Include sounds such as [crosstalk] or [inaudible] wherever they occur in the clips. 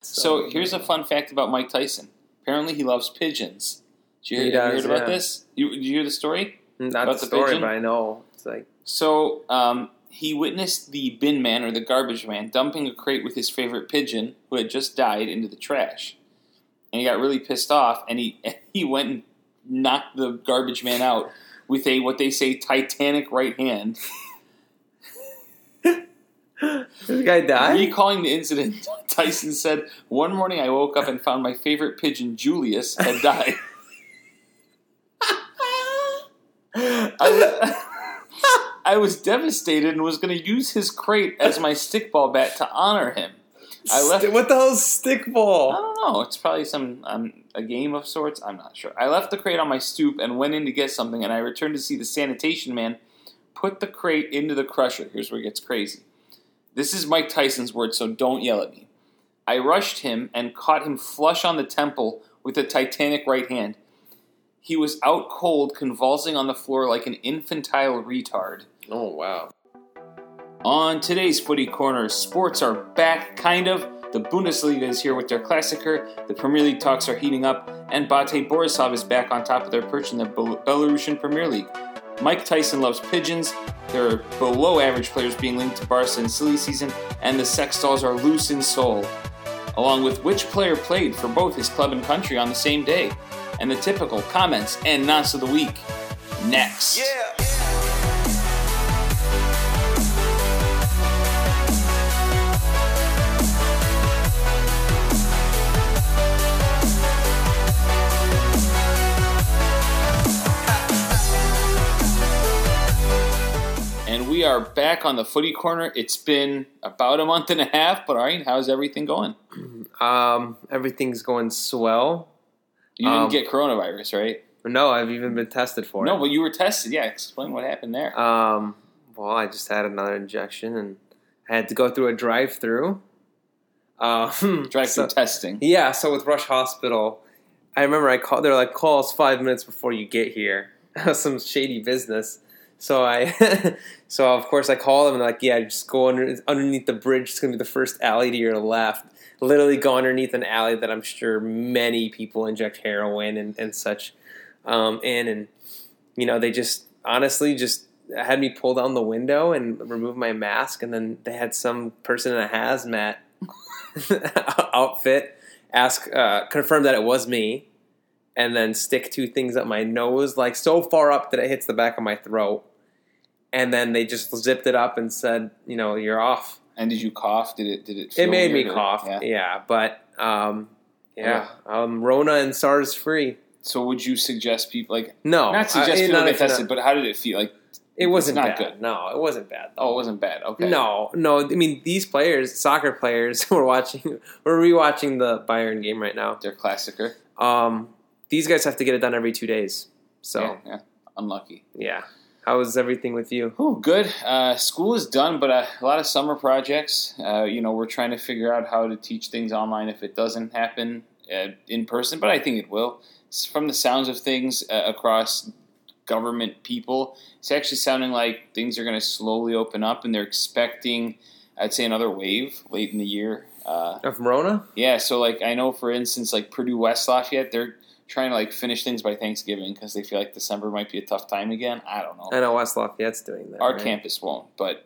So here's a fun fact about Mike Tyson. Apparently, he loves pigeons. Did you, He hear, have you heard about yeah. this? You, did you hear the story? Not About the the story, pigeon? but I know it's like So um, he witnessed the bin man or the garbage man dumping a crate with his favorite pigeon who had just died into the trash, and he got really pissed off, and he [laughs] he went and knocked the garbage man out with a what they say Titanic right hand. [laughs] this guy died. Recalling the incident, [laughs] Tyson said, "One morning I woke up and found my favorite pigeon, Julius, had died." [laughs] I, [laughs] I was devastated and was going to use his crate as my stickball bat to honor him. I left. What the hell's stickball? I don't know. It's probably some um, a game of sorts. I'm not sure. I left the crate on my stoop and went in to get something, and I returned to see the sanitation man put the crate into the crusher. Here's where it gets crazy. This is Mike Tyson's word, so don't yell at me. I rushed him and caught him flush on the temple with a titanic right hand. He was out cold, convulsing on the floor like an infantile retard. Oh wow. On today's Footy Corner, sports are back, kind of. The Bundesliga is here with their Klassiker, the Premier League talks are heating up, and Bate Borisov is back on top of their perch in the Bel- Belarusian Premier League. Mike Tyson loves pigeons, there are below average players being linked to Barca in silly season, and the sex dolls are loose in Seoul. Along with which player played for both his club and country on the same day, and the typical comments and nonce of the week. Next. And we are back on the footy corner. It's been about a month and a half, but all right, how's everything going? Um, everything's going swell. You didn't Um, get coronavirus, right? No, I've even been tested for No, it. No, but you were tested. Yeah, explain what happened there. Um, well, I just had another injection and I had to go through a drive-through. Um, [laughs] Drive so- through testing. Yeah, so with Rush Hospital, I remember I called. They're like, "Call us five minutes before you get here." [laughs] Some shady business. So I, [laughs] so of course I call them and like, "Yeah, just go under, underneath the bridge. It's gonna be the first alley to your left." Literally go underneath an alley that I'm sure many people inject heroin and, and such um, in, and you know they just honestly just had me pull down the window and remove my mask, and then they had some person in a hazmat [laughs] outfit ask uh, confirm that it was me and then stick two things up my nose like so far up that it hits the back of my throat and then they just zipped it up and said you know you're off And did you cough? Did it? Did it? it made me cough Yeah. yeah, but um yeah um rona and sars free So would you suggest people like no not suggest I- people not get tested, but how did it feel? Like it wasn't not bad good. no it wasn't bad oh, it wasn't bad. Okay. No, no. I mean, these players, soccer players, [laughs] we're watching. We're rewatching the Bayern game right now. they're Klassiker. Um, these guys have to get it done every two days. So yeah, yeah. unlucky. yeah. How is everything with you? Oh, good. Uh, school is done, but uh, a lot of summer projects. Uh, you know, we're trying to figure out how to teach things online if it doesn't happen uh, in person, but I think it will. S- From the sounds of things uh, across government people, it's actually sounding like things are going to slowly open up, and they're expecting, I'd say, another wave late in the year. Uh, Of Rona? yeah, so like I know, for instance, like Purdue West Lafayette, they're trying to like finish things by Thanksgiving because they feel like December might be a tough time again. I don't know. I know West Lafayette's doing that. Our right? campus won't, but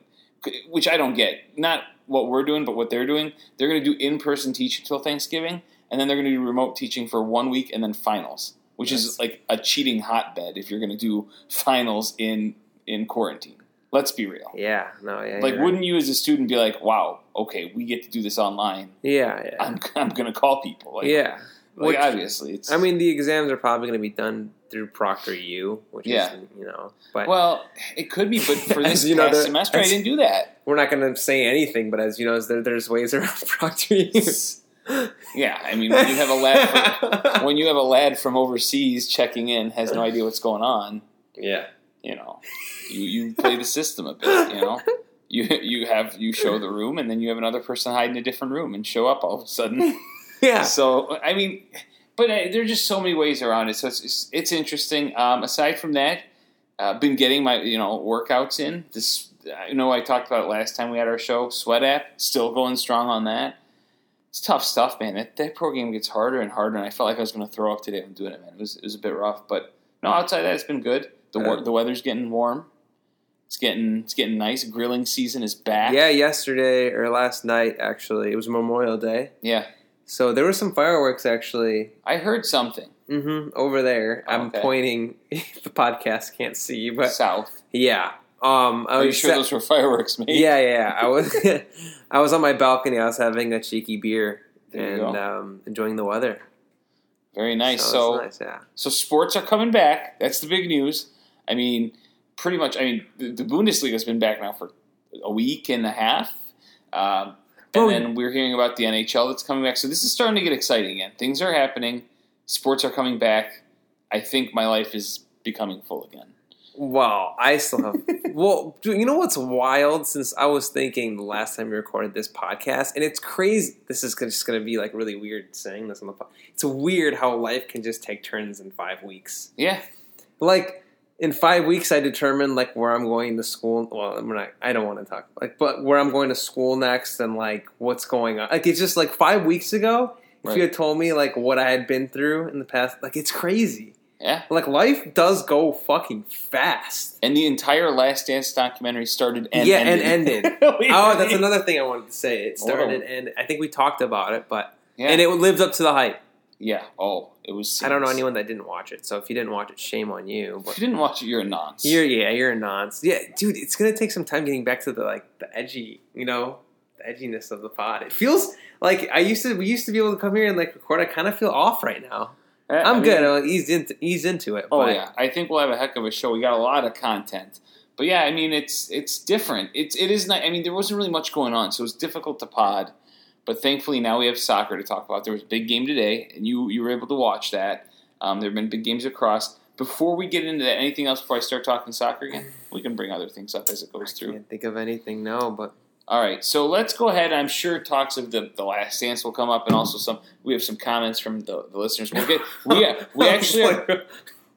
which I don't get. Not what we're doing, but what they're doing. They're going to do in-person teaching till Thanksgiving, and then they're going to do remote teaching for one week, and then finals, which is like a cheating hotbed if you're going to do finals in in quarantine. Let's be real. Yeah. No. Yeah. Like, you're right. wouldn't you as a student be like, "Wow, okay, we get to do this online. Yeah. Yeah. I'm I'm going to call people." Like, yeah. Like Which- obviously, it's. I mean, the exams are probably going to be done through ProctorU, which Yeah. is you know, but well, it could be, but for [laughs] this you know, the- semester, I didn't do that. we're not going to say anything. But as you know, there, there's ways around [laughs] ProctorU. [laughs] Yeah, I mean, when you have a lad from, when you have a lad from overseas checking in, has no idea what's going on. yeah. You know, you, you play the system a bit. You know, you you have you show the room, and then you have another person hide in a different room and show up all of a sudden. Yeah. So I mean, but uh, there are just so many ways around it. So it's it's, it's interesting. Um, aside from that, uh, been getting my you know workouts in. This I know I talked about it last time we had our show. Sweat app still going strong on that. it's tough stuff, man. That that program gets harder and harder, and I felt like I was going to throw up today when doing it, man. It was it was a bit rough, but no, outside that, it's been good. The war, the weather's getting warm. It's getting it's getting nice. Grilling season is back. Yeah, yesterday or last night, actually, it was Memorial Day. yeah. So there were some fireworks actually I heard something Mm-hmm. over there. I'm Okay. pointing. [laughs] the podcast can't see, but south. yeah. Um, I Are you was sure sa- those were fireworks, mate? yeah, yeah, yeah. I was [laughs] I was on my balcony. I was having a cheeky beer There and um, enjoying the weather. Very nice. So, So, nice, yeah. so sports are coming back. That's the big news. I mean, pretty much. I mean, the, the Bundesliga's been back now for a week and a half. Um, and Well, then we're hearing about the NHL that's coming back. So this is starting to get exciting again. Things are happening. Sports are coming back. I think my life is becoming full again. Well, I still have. [laughs] well, you know what's wild? Since I was thinking the last time we recorded this podcast, and it's crazy. This is just going to be like really weird saying this on the. pod. It's weird how life can just take turns in five weeks. Yeah, Like in five weeks, I determined like where I'm going to school. Well, I'm not. I don't want to talk like, but where I'm going to school next, and like what's going on. Like it's just like five weeks ago. If Right. you had told me like what I had been through in the past, like it's crazy. yeah. Like life does go fucking fast. And the entire Last Dance documentary started and yeah, ended. and ended. [laughs] oh, that's another thing I wanted to say. It started, and I think we talked about it, but Yeah. and it lived up to the hype. Yeah. Oh, it was. I don't know anyone that didn't watch it, so if you didn't watch it, shame on you. If But you didn't watch it, you're a nonce. you're yeah, you're a nonce. Yeah, dude, it's gonna take some time getting back to the like the edgy, you know, the edginess of the pod. It feels like I used to. We used to be able to come here and like record. I kind of feel off right now. I- I I'm mean- good. I'll ease into ease into it. Oh but yeah, I think we'll have a heck of a show. We got a lot of content, but yeah, I mean it's it's different. It's it is not. I mean there wasn't really much going on, so it's difficult to pod. But thankfully now we have soccer to talk about. There was a big game today, and you you were able to watch that. Um, there have been big games across. Before we get into that, anything else before I start talking soccer again? We can bring other things up as it goes through. Can't think of anything now, but All right, so let's go ahead. I'm sure talks of the, the last dance will come up, and also some. We have some comments from the, the listeners. We'll get we [laughs] we actually are,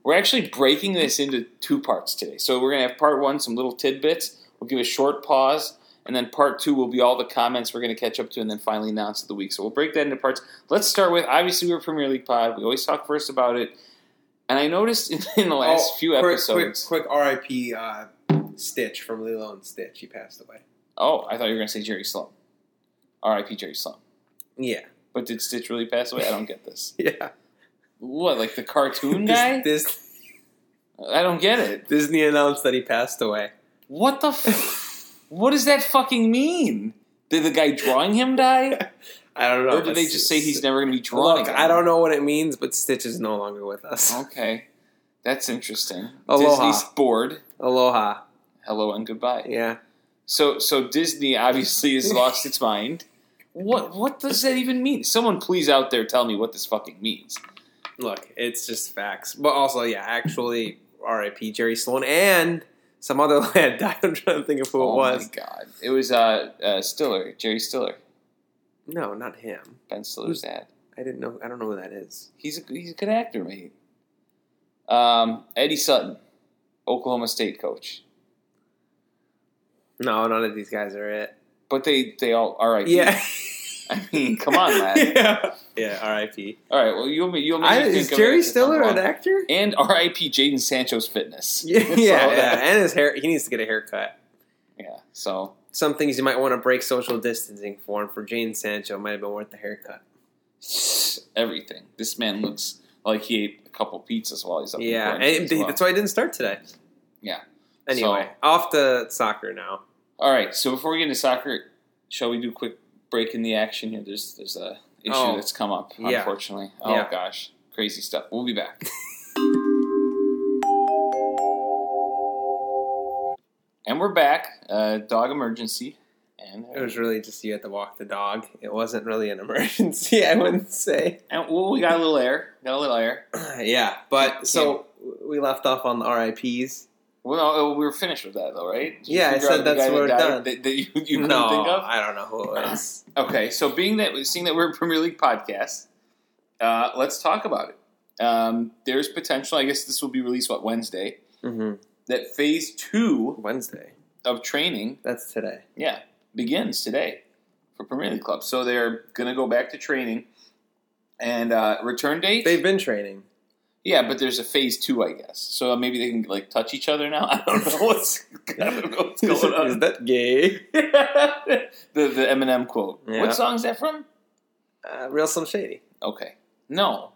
we're actually breaking this into two parts today. So we're gonna have part one, some little tidbits. We'll give a short pause, and then part two will be all the comments we're gonna catch up to, and then finally announce of the week. So we'll break that into parts. Let's start with obviously we're Premier League pod. We always talk first about it, and I noticed in, in the last Oh, few quick, episodes. Quick, quick RIP uh, Stitch from Lilo and Stitch. He passed away. Oh, I thought you were gonna say Jerry Sloan. R.I.P. Jerry Sloan. Yeah. But did Stitch really pass away? I don't get this. [laughs] Yeah. What, like the cartoon guy? Dis- I don't get it. Disney announced that he passed away. What the? [laughs] F- what does that fucking mean? Did the guy drawing him die, [laughs] I don't know. or did they just say he's never going to be drawn Look, again? I don't know what it means, but Stitch is no longer with us. Okay, that's interesting. Aloha. Disney's bored. Aloha. Hello and goodbye. Yeah. So, so Disney obviously has lost its mind. What? What does that even mean? Someone please out there tell me what this fucking means. Look, it's just facts. But also, yeah, actually, R.I.P. Jerry Sloan and some other lad died. I'm trying to think of who oh it was. Oh my god! It was uh, uh Stiller, Jerry Stiller, No, not him. Ben Stiller's dad. I didn't know. I don't know who that is. He's a he's a good actor, mate. Um, Eddie Sutton, Oklahoma State coach. No, none of these guys are it. But they they all all right. Yeah. I mean, come on, lad. [laughs] yeah. Yeah. R.I.P. All right. Well, you'll be you'll I, make me is think Jerry of it. Stiller an actor? And R.I.P. Jadon Sancho's fitness. [laughs] Yeah, So yeah, yeah. And his hair. He needs to get a haircut. yeah. So Some things you might want to break social distancing for, and for Jadon Sancho, might have been worth the haircut. [sighs] everything. This man looks like he ate a couple pizzas while he's up. in Yeah, quarantine and as well. that's why I didn't start today. Yeah. Anyway, off to soccer now. All right. So before we get into soccer, shall we do a quick break in the action here? There's there's a issue Oh. that's come up. Yeah. Unfortunately. Oh Yeah. gosh, crazy stuff. We'll be back. [laughs] and we're back. Uh, dog emergency. And, It was really just you had to walk the dog. It wasn't really an [laughs] emergency, I wouldn't say. and well, we got a little air. Got a little air. [clears throat] yeah, but so we left off on the RIPS. Well, no, we were finished with that though, right? Did Yeah, I said that's what where that we're done. That, that you, you couldn't no, think of. I don't know who it was. Okay, so being that seeing that we're a Premier League podcast, uh, let's talk about it. Um, there's potential. I guess this will be released what Wednesday. hmm That phase two Wednesday. of training, That's today. yeah, begins today for Premier League clubs. So they're going to go back to training. And uh, return date? They've been training. Yeah, but there's a phase two, I guess. So maybe they can like touch each other now. [laughs] I don't know what's, don't know what's going on. Is [laughs] that gay? [laughs] the the Eminem quote. Yeah. What song is that from? Uh, Real Slim Shady. Okay. No.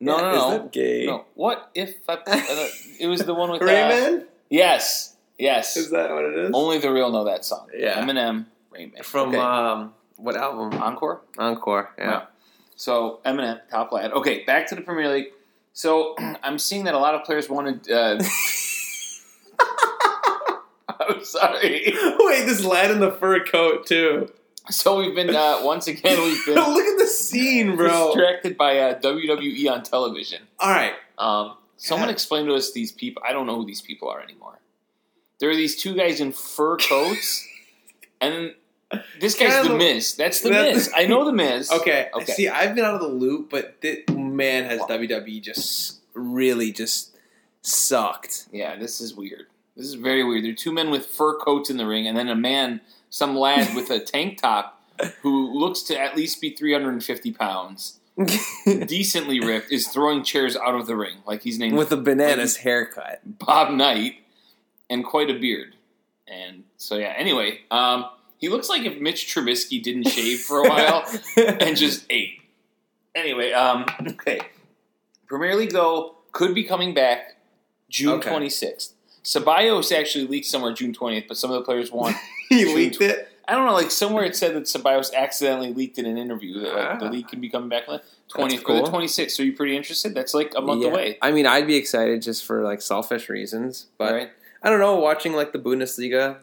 No, Yeah, no, Is no. that gay? No. What if I, uh, it was the one with uh, Rayman? Yes. Yes. Is that what it is? Only the real know that song. Yeah. Eminem, Rayman. From Okay. um, what album? Encore. Encore. Yeah. Wow. So Eminem, top lad. Okay, back to the Premier League. So [clears throat] I'm seeing that a lot of players wanted. Uh, [laughs] I'm sorry. Wait, this lad in the fur coat too. So we've been uh, once again we've [laughs] been Look at the scene, bro. distracted by uh, WWE on television. All right. Um, someone explain to us these people. I don't know who these people are anymore. There are these two guys in fur coats, [laughs] and this guy's Kinda the look- Miz. That's the That- Miz. I know the Miz. Okay. Okay. See, I've been out of the loop, but thi- man, has. WWE just really just sucked. Yeah, this is weird. This is very weird. There are two men with fur coats in the ring, and then a man, some lad with a tank top, who looks to at least be 350 pounds, [laughs] decently ripped, is throwing chairs out of the ring. Like he's named With a bananas haircut. Bob Knight, and quite a beard. And so, yeah, anyway, um, he looks like if Mitch Trubisky didn't shave for a while and [laughs] just ate. Anyway, um, okay. Premier League, though, could be coming back June Okay. 26th. Ceballos actually leaked somewhere June 20th, but some of the players want. [laughs] he leaked it. I don't know, like somewhere it said that Ceballos accidentally leaked in an interview that like, the Ah. league could be coming back on the 20th That's or the cool. 26th. Are you pretty interested? That's like a month Yeah. away. I mean, I'd be excited just for like selfish reasons, but right? I don't know. Watching like the Bundesliga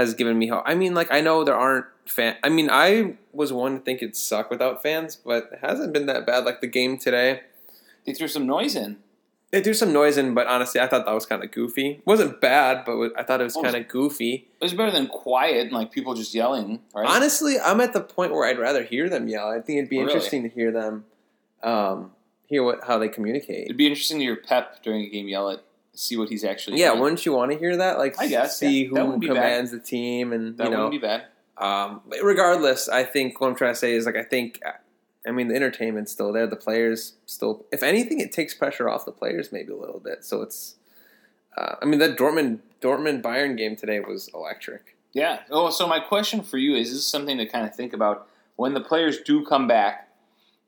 has given me hope. I mean, like I know there aren't fan. I mean, I was one to think it'd suck without fans, but it hasn't been that bad. Like the game today, They threw some noise in. they threw some noise in, but honestly, I thought that was kind of goofy. It wasn't bad, but I thought it was Well, kind of goofy. It was better than quiet and like people just yelling, right? Honestly, I'm at the point where I'd rather hear them yell. I think it'd be really? interesting to hear them, um, hear what how they communicate. It'd be interesting to hear Pep during a game yell at, see what he's actually. Yeah, doing. wouldn't you want to hear that? Like, I guess, see yeah. Who wouldn't bad. commands the team, and that you know, wouldn't be bad. Um, but regardless, I think what I'm trying to say is like I think, I mean, the entertainment's still there. The players still, if anything, it takes pressure off the players maybe a little bit. So it's, uh, I mean, that Dortmund Dortmund Bayern game today was electric. Yeah. Oh, so my question for you is: This is something to kind of think about when the players do come back.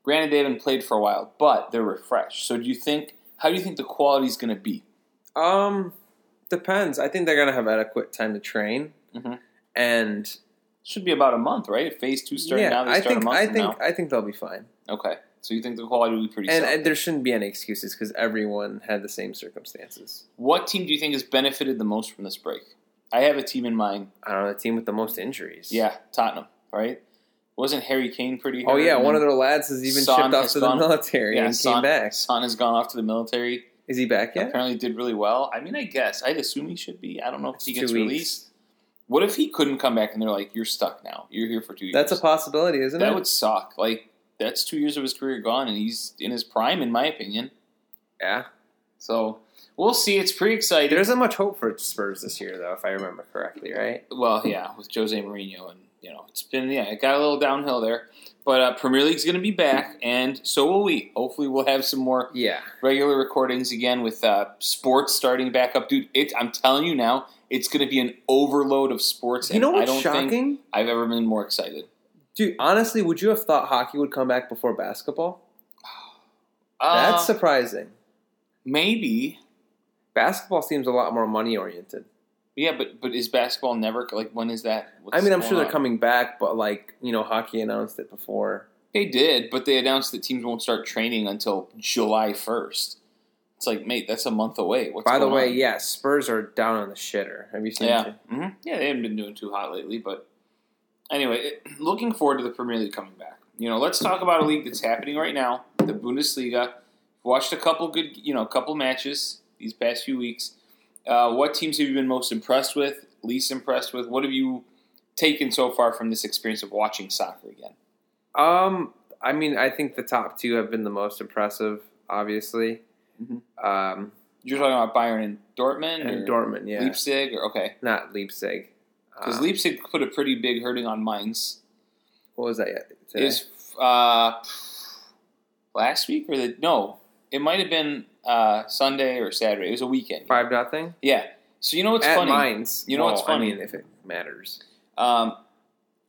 Granted, they haven't played for a while, but they're refreshed. So, do you think? How do you think the quality is going to be? Um, depends. I think they're gonna have adequate time to train, Mhm. and Should be about a month, right? If phase two starting yeah, now, they I start think a month I think now. I think they'll be fine. Okay. So you think the quality will be pretty And, and there shouldn't be any excuses because everyone had the same circumstances. what team do you think has benefited the most from this break? I have a team in mind. I don't know the team with the most injuries. Yeah, Tottenham, right? Wasn't Harry Kane pretty? Oh yeah, one of their lads has even Son shipped off to gone- the military yeah, and Son, came back. Son has gone off to the military. Is he back yet? Apparently, did really well. I mean, I guess I'd assume he should be. I don't know if It's he gets released. What if he couldn't come back and they're like, "You're stuck now. You're here for two years." That's a possibility, isn't that it? That would suck. Like that's two years of his career gone, and he's in his prime, in my opinion. yeah. So we'll see. It's pretty exciting. There isn't much hope for Spurs this year, though, if I remember correctly, right? Well, yeah, with Jose Mourinho, and you know, it's been yeah, it got a little downhill there. But uh, Premier League's going to be back, and so will we. Hopefully, we'll have some more Yeah. regular recordings again with uh, sports starting back up, dude. It, I'm telling you now, it's going to be an overload of sports. You know and I what's don't think shocking? I've ever been more excited. Dude, honestly, would you have thought hockey would come back before basketball? [sighs] Uh, That's surprising. maybe, Basketball seems a lot more money oriented. Yeah, but but is basketball never like when is that? What's I mean, I'm sure they're on? coming back, but like, you know, hockey announced it before. They did, but they announced that teams won't start training until July 1st. It's like, mate, that's a month away. What's By the way, on? yeah, Spurs are down on the shitter. Have you seen Yeah, it? hmm yeah, they haven't been doing too hot lately, but anyway, it, looking forward to the Premier League coming back. You know, let's talk about a league that's happening right now, the Bundesliga. Watched a couple good, you know, a couple matches these past few weeks. Uh, what teams have you been most impressed with? Least impressed with? What have you taken so far from this experience of watching soccer again? Um, I mean, I think the top two have been the most impressive, obviously. Mhm. Um, You're talking about Bayern and Dortmund, and or Dortmund, yeah. Leipzig, or okay, Not Leipzig. because Uh, Leipzig put a pretty big hurting on Mainz. what was that? Today? Is uh, last week or the no? It might have been uh, Sunday or Saturday. It was a weekend. five nothing Yeah. So you know what's at funny? Mainz. You know what's funny? I mean, if it matters. Um,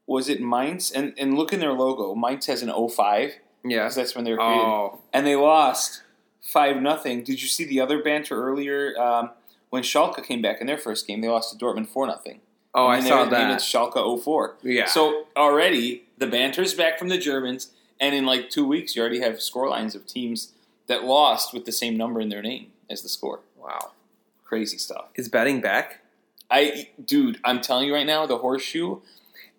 was it Mainz? And and look in their logo. Mainz has an 05 Yeah. because that's when they were created, Oh, and they lost five nothing. Did you see the other banter earlier? Um, when Schalke came back in their first game, they lost to Dortmund four nothing. oh, I And saw they It's. Schalke 04. Yeah. So already the banter's back from the Germans, and in like two weeks, you already have score lines of teams that lost with the same number in their name as the score. wow. Crazy stuff. Is betting back? I, dude, I'm telling you right now, the horseshoe. so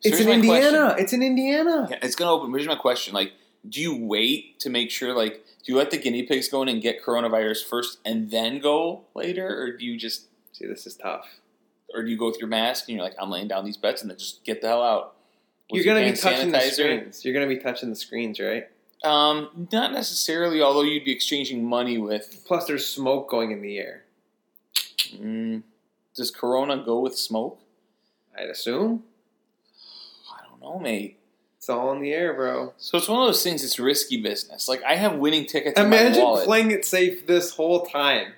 It's in my question. Indiana. It's in Indiana. Yeah, it's gonna open. Here's my question: Like, do you wait to make sure? Like, do you let the guinea pigs go in and get coronavirus first, and then go later, or do you just, See, this is tough. or do you go with your mask and you're like, I'm laying down these bets, and then just get the hell out? You're gonna be hand touching the screens. You're gonna be touching the screens, right? Um, not necessarily. Although you'd be exchanging money with. Plus, there's smoke going in the air. Mm, does Corona go with smoke? I'd assume I don't know, mate. it's all in the air, bro. So it's one of those things. It's risky business. Like I have winning tickets in my Imagine playing it safe this whole time,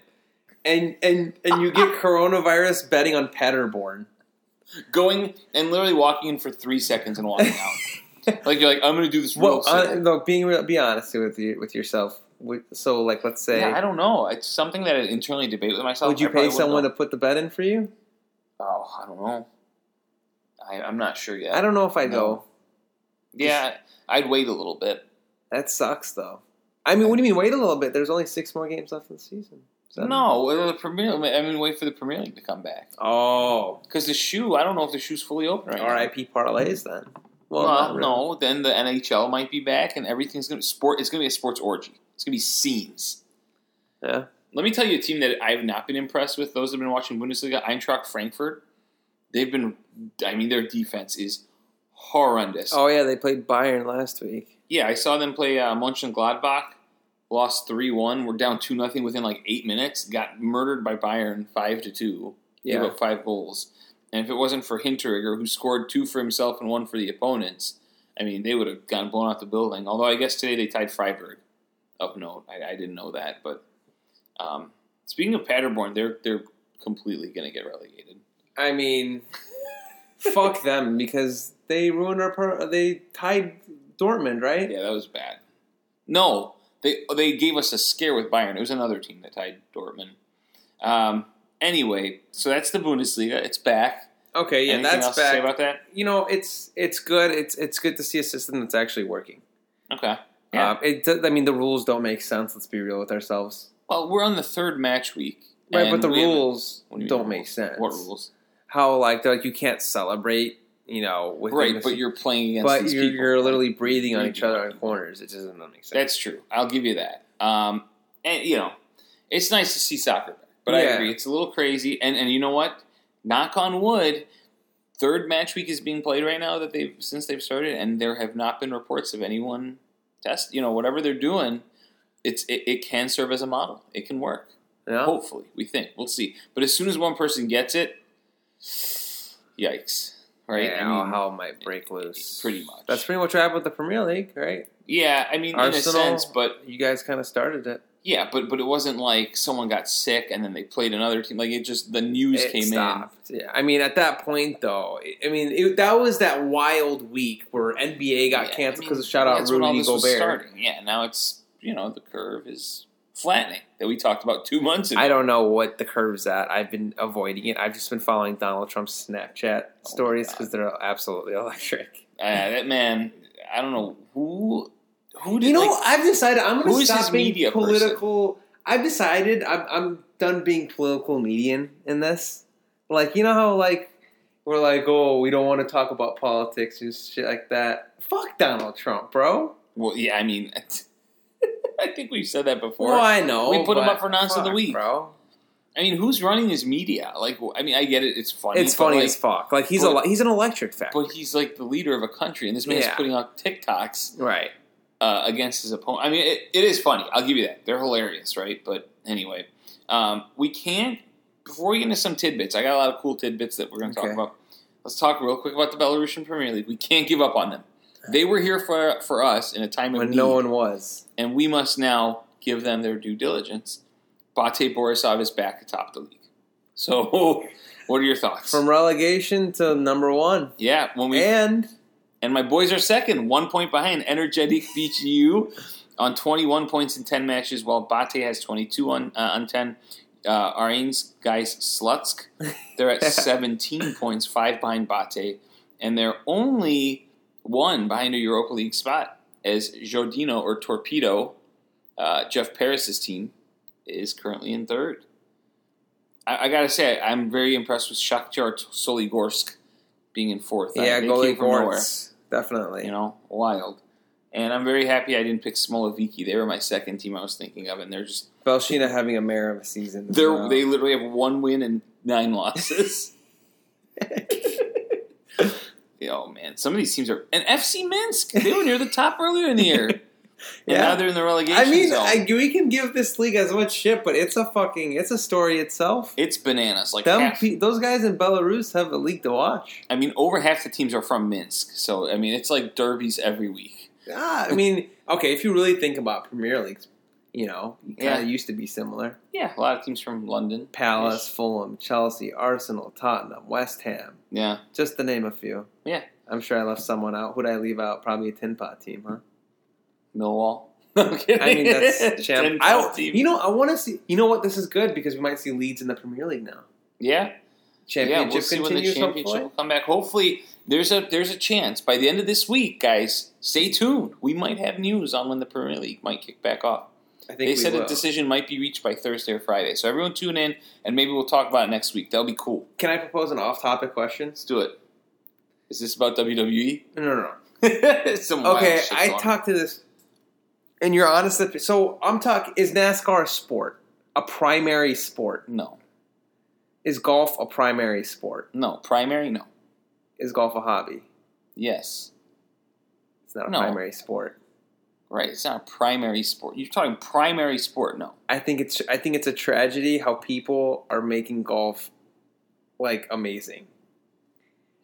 and and and you get [laughs] coronavirus betting on Paderborn. going and literally walking in for three seconds and walking out. [laughs] like you're like, I'm gonna do this real Well, uh, no, being real, be honest with you with yourself. So, like, let's say, Yeah, I don't know. It's something that I internally debate with myself. would you I pay someone to put the bet in for you? Oh, I don't know. I, I'm not sure yet. I don't know if I No. go. Yeah, I'd wait a little bit. That sucks, though. I mean, what do you mean? Wait a little bit. There's only six more games left in the season. Seven? No, the Premier. I mean, wait for the Premier League to come back Oh, because the shoe. I don't know if the shoe's fully open right. R.I.P. parlays then. Well, not really. no. Then the NHL might be back, and everything's gonna sport. It's gonna be a sports orgy. It's gonna be scenes. Yeah. Let me tell you a team that I have not been impressed with. Those that have been watching Bundesliga, Eintracht Frankfurt. They've been. I mean, their defense is horrendous. Oh yeah, they played Bayern last week. Yeah, I saw them play uh, Mönchengladbach. Lost three one. We're down two nothing within like eight minutes. Got murdered by Bayern five to two. Gave Yeah. up five goals. And if it wasn't for Hinteregger, who scored two for himself and one for the opponents, I mean, they would have gone blown out the building. Although I guess today they tied Freiburg. Of note, I, I didn't know that. But um, speaking of Paderborn, they're they're completely going to get relegated. I mean, fuck [laughs] them because they ruined our. Pro- they tied Dortmund, right? Yeah, that was bad. No, they they gave us a scare with Bayern. It was another team that tied Dortmund. Um, anyway, so that's the Bundesliga. It's back. Okay, yeah, Anything that's else to say back. about that? you know, it's it's good. It's it's good to see a system that's actually working. Okay. Yeah. Um, it. I mean, the rules don't make sense. Let's be real with ourselves. Well, we're on the third match week. Right, but the rules do don't make rules? sense. What rules? How like like you can't celebrate, you know, with Right, but you're playing against but these you're, people. you're literally breathing on each other on in corners. It just doesn't make sense. That's true. I'll give you that. Um, and you know, it's nice to see soccer back, but I agree it's a little crazy. And and you know what? Knock on wood. Third match week is being played right now that they've since they've started, and there have not been reports of anyone test. You know, whatever they're doing, it's it, it can serve as a model. It can work. Yeah? Hopefully, we think we'll see. But as soon as one person gets it, yikes! Right? Yeah, I mean, hell might break loose. pretty much. That's pretty much what happened with the Premier League, right? yeah. I mean, Arsenal, in a sense, but you guys kind of started it. Yeah, but but it wasn't like someone got sick and then they played another team. Like it just the news It came stopped. Yeah, I mean, at that point, though, I mean, it, that was that wild week where NBA got Yeah, canceled I because mean, of shout out that's when all Rudy Gobert. starting. Yeah, now it's you know the curve is flattening that we talked about two months ago. I don't know what the curve's at. I've been avoiding it. I've just been following Donald Trump's Snapchat Oh stories because they're absolutely [laughs] electric. Uh, that man, I don't know who who did You know, like, I've decided I'm going to stop being media person? political. I've decided I'm, I'm done being political median in this. Like, you know how like we're like, oh, we don't want to talk about politics and shit like that. Fuck Donald Trump, bro. well, yeah, I mean, [laughs] I think we've said that before. Well, I know. We put him up for nonce of the week. bro. I mean, who's running his media? Like, I mean, I get it; it's funny. It's funny like, as fuck. Like he's but- a he's an electric factor. But he's like the leader of a country, and this man's Yeah. putting out TikToks right. Uh, against his opponent. I mean, it, it is funny. I'll give you that. They're hilarious, right? But anyway, um, we can't. Before we get into some tidbits, I got a lot of cool tidbits that we're going to Okay. talk about. Let's talk real quick about the Belarusian Premier League. We can't give up on them. They were here for for us in a time of when need, no one was. and we must now give them their due diligence. Bate Borisov is back atop the league. So, [laughs] what are your thoughts? From relegation to number one. yeah, when we And And my boys are second, one point behind. Energetic [laughs] BGU on 21 points in 10 matches, while Bate has 22 on, uh, on 10. Uh, Arine's guys, Slutsk, they're at [laughs] 17 points, five behind Bate. And they're only one behind a Europa League spot, as Zhodino or Torpedo, uh, Jeff Paris's team, is currently in third. I, I gotta say, I'm very impressed with Shakhtar Soligorsk being in fourth. yeah, they goalie nowhere Definitely. you know, wild. And I'm very happy I didn't pick Smolevichi. They were my second team I was thinking of, and they're just Belshina having a mare of a season. they're well. they literally have one win and nine losses. [laughs] [laughs] oh man, some of these teams are and FC Minsk. They were near the top earlier in the year, [laughs] Yeah. now they're in the relegation I mean, zone. I, we can give this league as much shit, but it's a fucking it's a story itself. it's bananas. Like Them half, pe- those guys in Belarus have a league to watch. I mean, over half the teams are from Minsk, so I mean, it's like derbies every week. Ah, I mean, okay, if you really think about Premier Leagues, you know, kind of Yeah. used to be similar. Yeah, a lot of teams from London, Palace, Fulham, Chelsea, Arsenal, Tottenham, West Ham, Yeah, just to name a few. Yeah. I'm sure I left someone out. Who'd I leave out? Probably a tin pot team, huh? Millwall. [laughs] Kidding. I mean, that's [laughs] champ. I, you know, I want to see. You know what? This is good because we might see Leeds in the Premier League now. yeah, Championship yeah, we'll see when the championship hopefully. will come back. Hopefully, there's a there's a chance by the end of this week, guys. Stay tuned. We might have news on when the Premier League might kick back off. I think They said will. a decision might be reached by Thursday or Friday. So everyone tune in, and maybe we'll talk about it next week. That'll be cool. Can I propose an off-topic question? Let's do it. Is this about WWE? No, no, no. [laughs] Some Okay, I talked to this, and you're honest. That, so I'm talking. Is NASCAR a sport? A primary sport? No, Is golf a primary sport? no primary. No, Is golf a hobby? yes, It's not a No. primary sport. right. It's not a primary sport. You're talking primary sport. No, I think it's. I think it's a tragedy how people are making golf like amazing.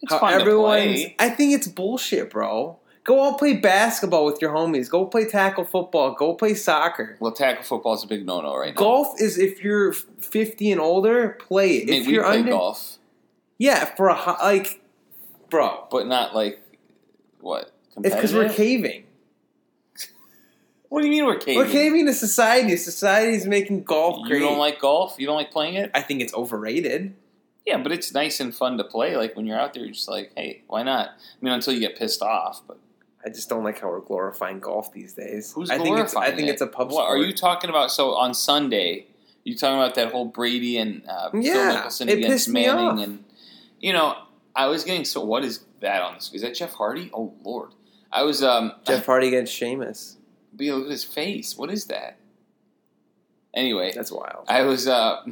it's how everyone's. I think it's bullshit, bro. Go out play basketball with your homies. Go play tackle football. Go play soccer. Well, tackle football is a big no-no right now. Golf is if you're 50 and older, play it. I mean, if we you're play under, golf, yeah, for a ho- like, bro, but not like what? it's because we're caving. [laughs] What do you mean we're caving? We're caving to society. Society's making golf You great. don't like golf? You don't like playing it? I think it's overrated. Yeah, but it's nice and fun to play. Like when you're out there, you're just like, hey, why not? I mean, until you get pissed off. But I just don't like how we're glorifying golf these days. who's I think it's. I think it? it's a pub What sport. are you talking about? So on Sunday, you talking about that whole Brady and uh, Phil Mickelson against Manning, and you know, I was getting so. What is that on this? Is that Jeff Hardy? Oh Lord, I was um. [laughs] Jeff Hardy against Sheamus. But look at his face. What is that? Anyway, That's wild. I was uh,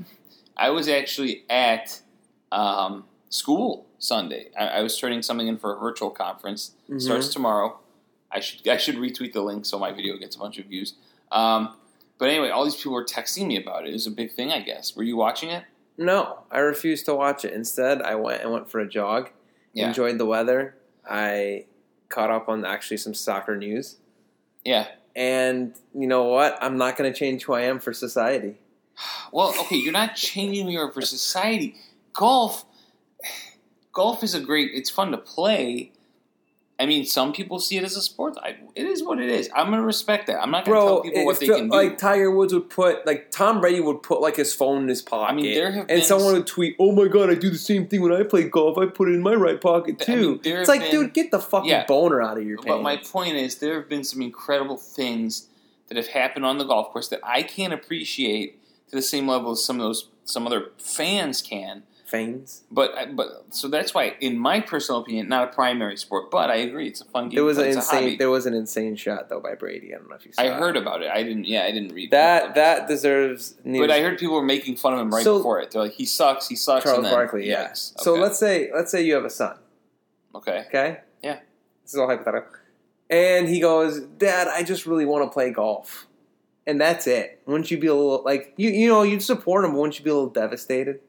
I was actually at um, school Sunday. I, I was turning something in for a virtual conference. Mhm. Starts tomorrow. I should I should retweet the link so my video gets a bunch of views. Um, but anyway, all these people were texting me about it. It was a big thing, I guess. Were you watching it? No, I refused to watch it. Instead, I went and went for a jog. Yeah. Enjoyed the weather. I caught up on actually some soccer news. Yeah. And you know what? I'm not going to change who I am for society. [sighs] Well, okay, you're not changing your for society. Golf, [sighs] golf is a great. It's fun to play. I mean, some people see it as a sport. I, it is what it is. I'm gonna respect that. I'm not gonna Bro, tell people what they felt can do. like Tiger Woods would put, like Tom Brady would put like his phone in his pocket. I mean, there have and someone would tweet, "Oh my god, I do the same thing when I play golf. I put it in my right pocket I too." mean, it's like, been- dude, get the fucking Yeah. boner out of your pants. But my point is, there have been some incredible things that have happened on the golf course that I can't appreciate to the same level as some of those some other fans can. Fanes. But but so that's why, in my personal opinion, not a primary sport. But I agree, it's a fun game. There was an. Insane. There was an insane shot though by Brady. I don't know if you saw. I it. heard about it. I didn't. Yeah, I didn't read that. That deserves. News. But I heard people were making fun of him right So- before it. They're like, "He sucks. He sucks." Charles then, Barkley. Yeah. yikes. So let's say let's say you have a son. Okay. Okay. Yeah. This is all hypothetical. And he goes, Dad, I just really want to play golf. And that's it. Wouldn't you be a little like you? You know, you'd support him, but wouldn't you be a little devastated?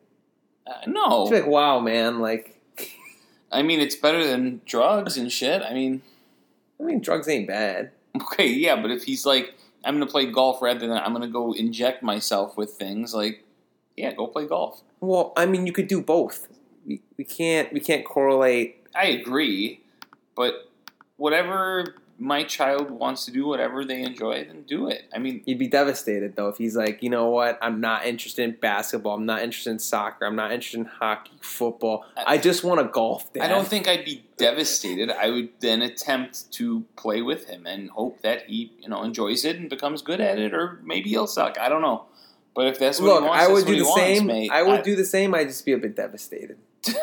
Uh, no. You'd like, wow, man, like I mean, it's better than drugs and shit. I mean, I mean, drugs ain't bad. okay, yeah, but if he's like, I'm going to play golf rather than I'm going to go inject myself with things, like, yeah, go play golf. Well, I mean, you could do both. We, we can't we can't correlate. I agree, but whatever my child wants to do, whatever they enjoy, then do it. I mean, You'd be devastated though if he's like, you know what? I'm not interested in basketball. I'm not interested in soccer. I'm not interested in hockey, football. I just want to golf. Dad. I don't think I'd be devastated. I would then attempt to play with him and hope that he, you know, enjoys it and becomes good at it, or maybe he'll suck. I don't know. But if that's what Look, he wants, I would do he the wants, same. mate. I would do the same. I'd just be a bit devastated. [laughs]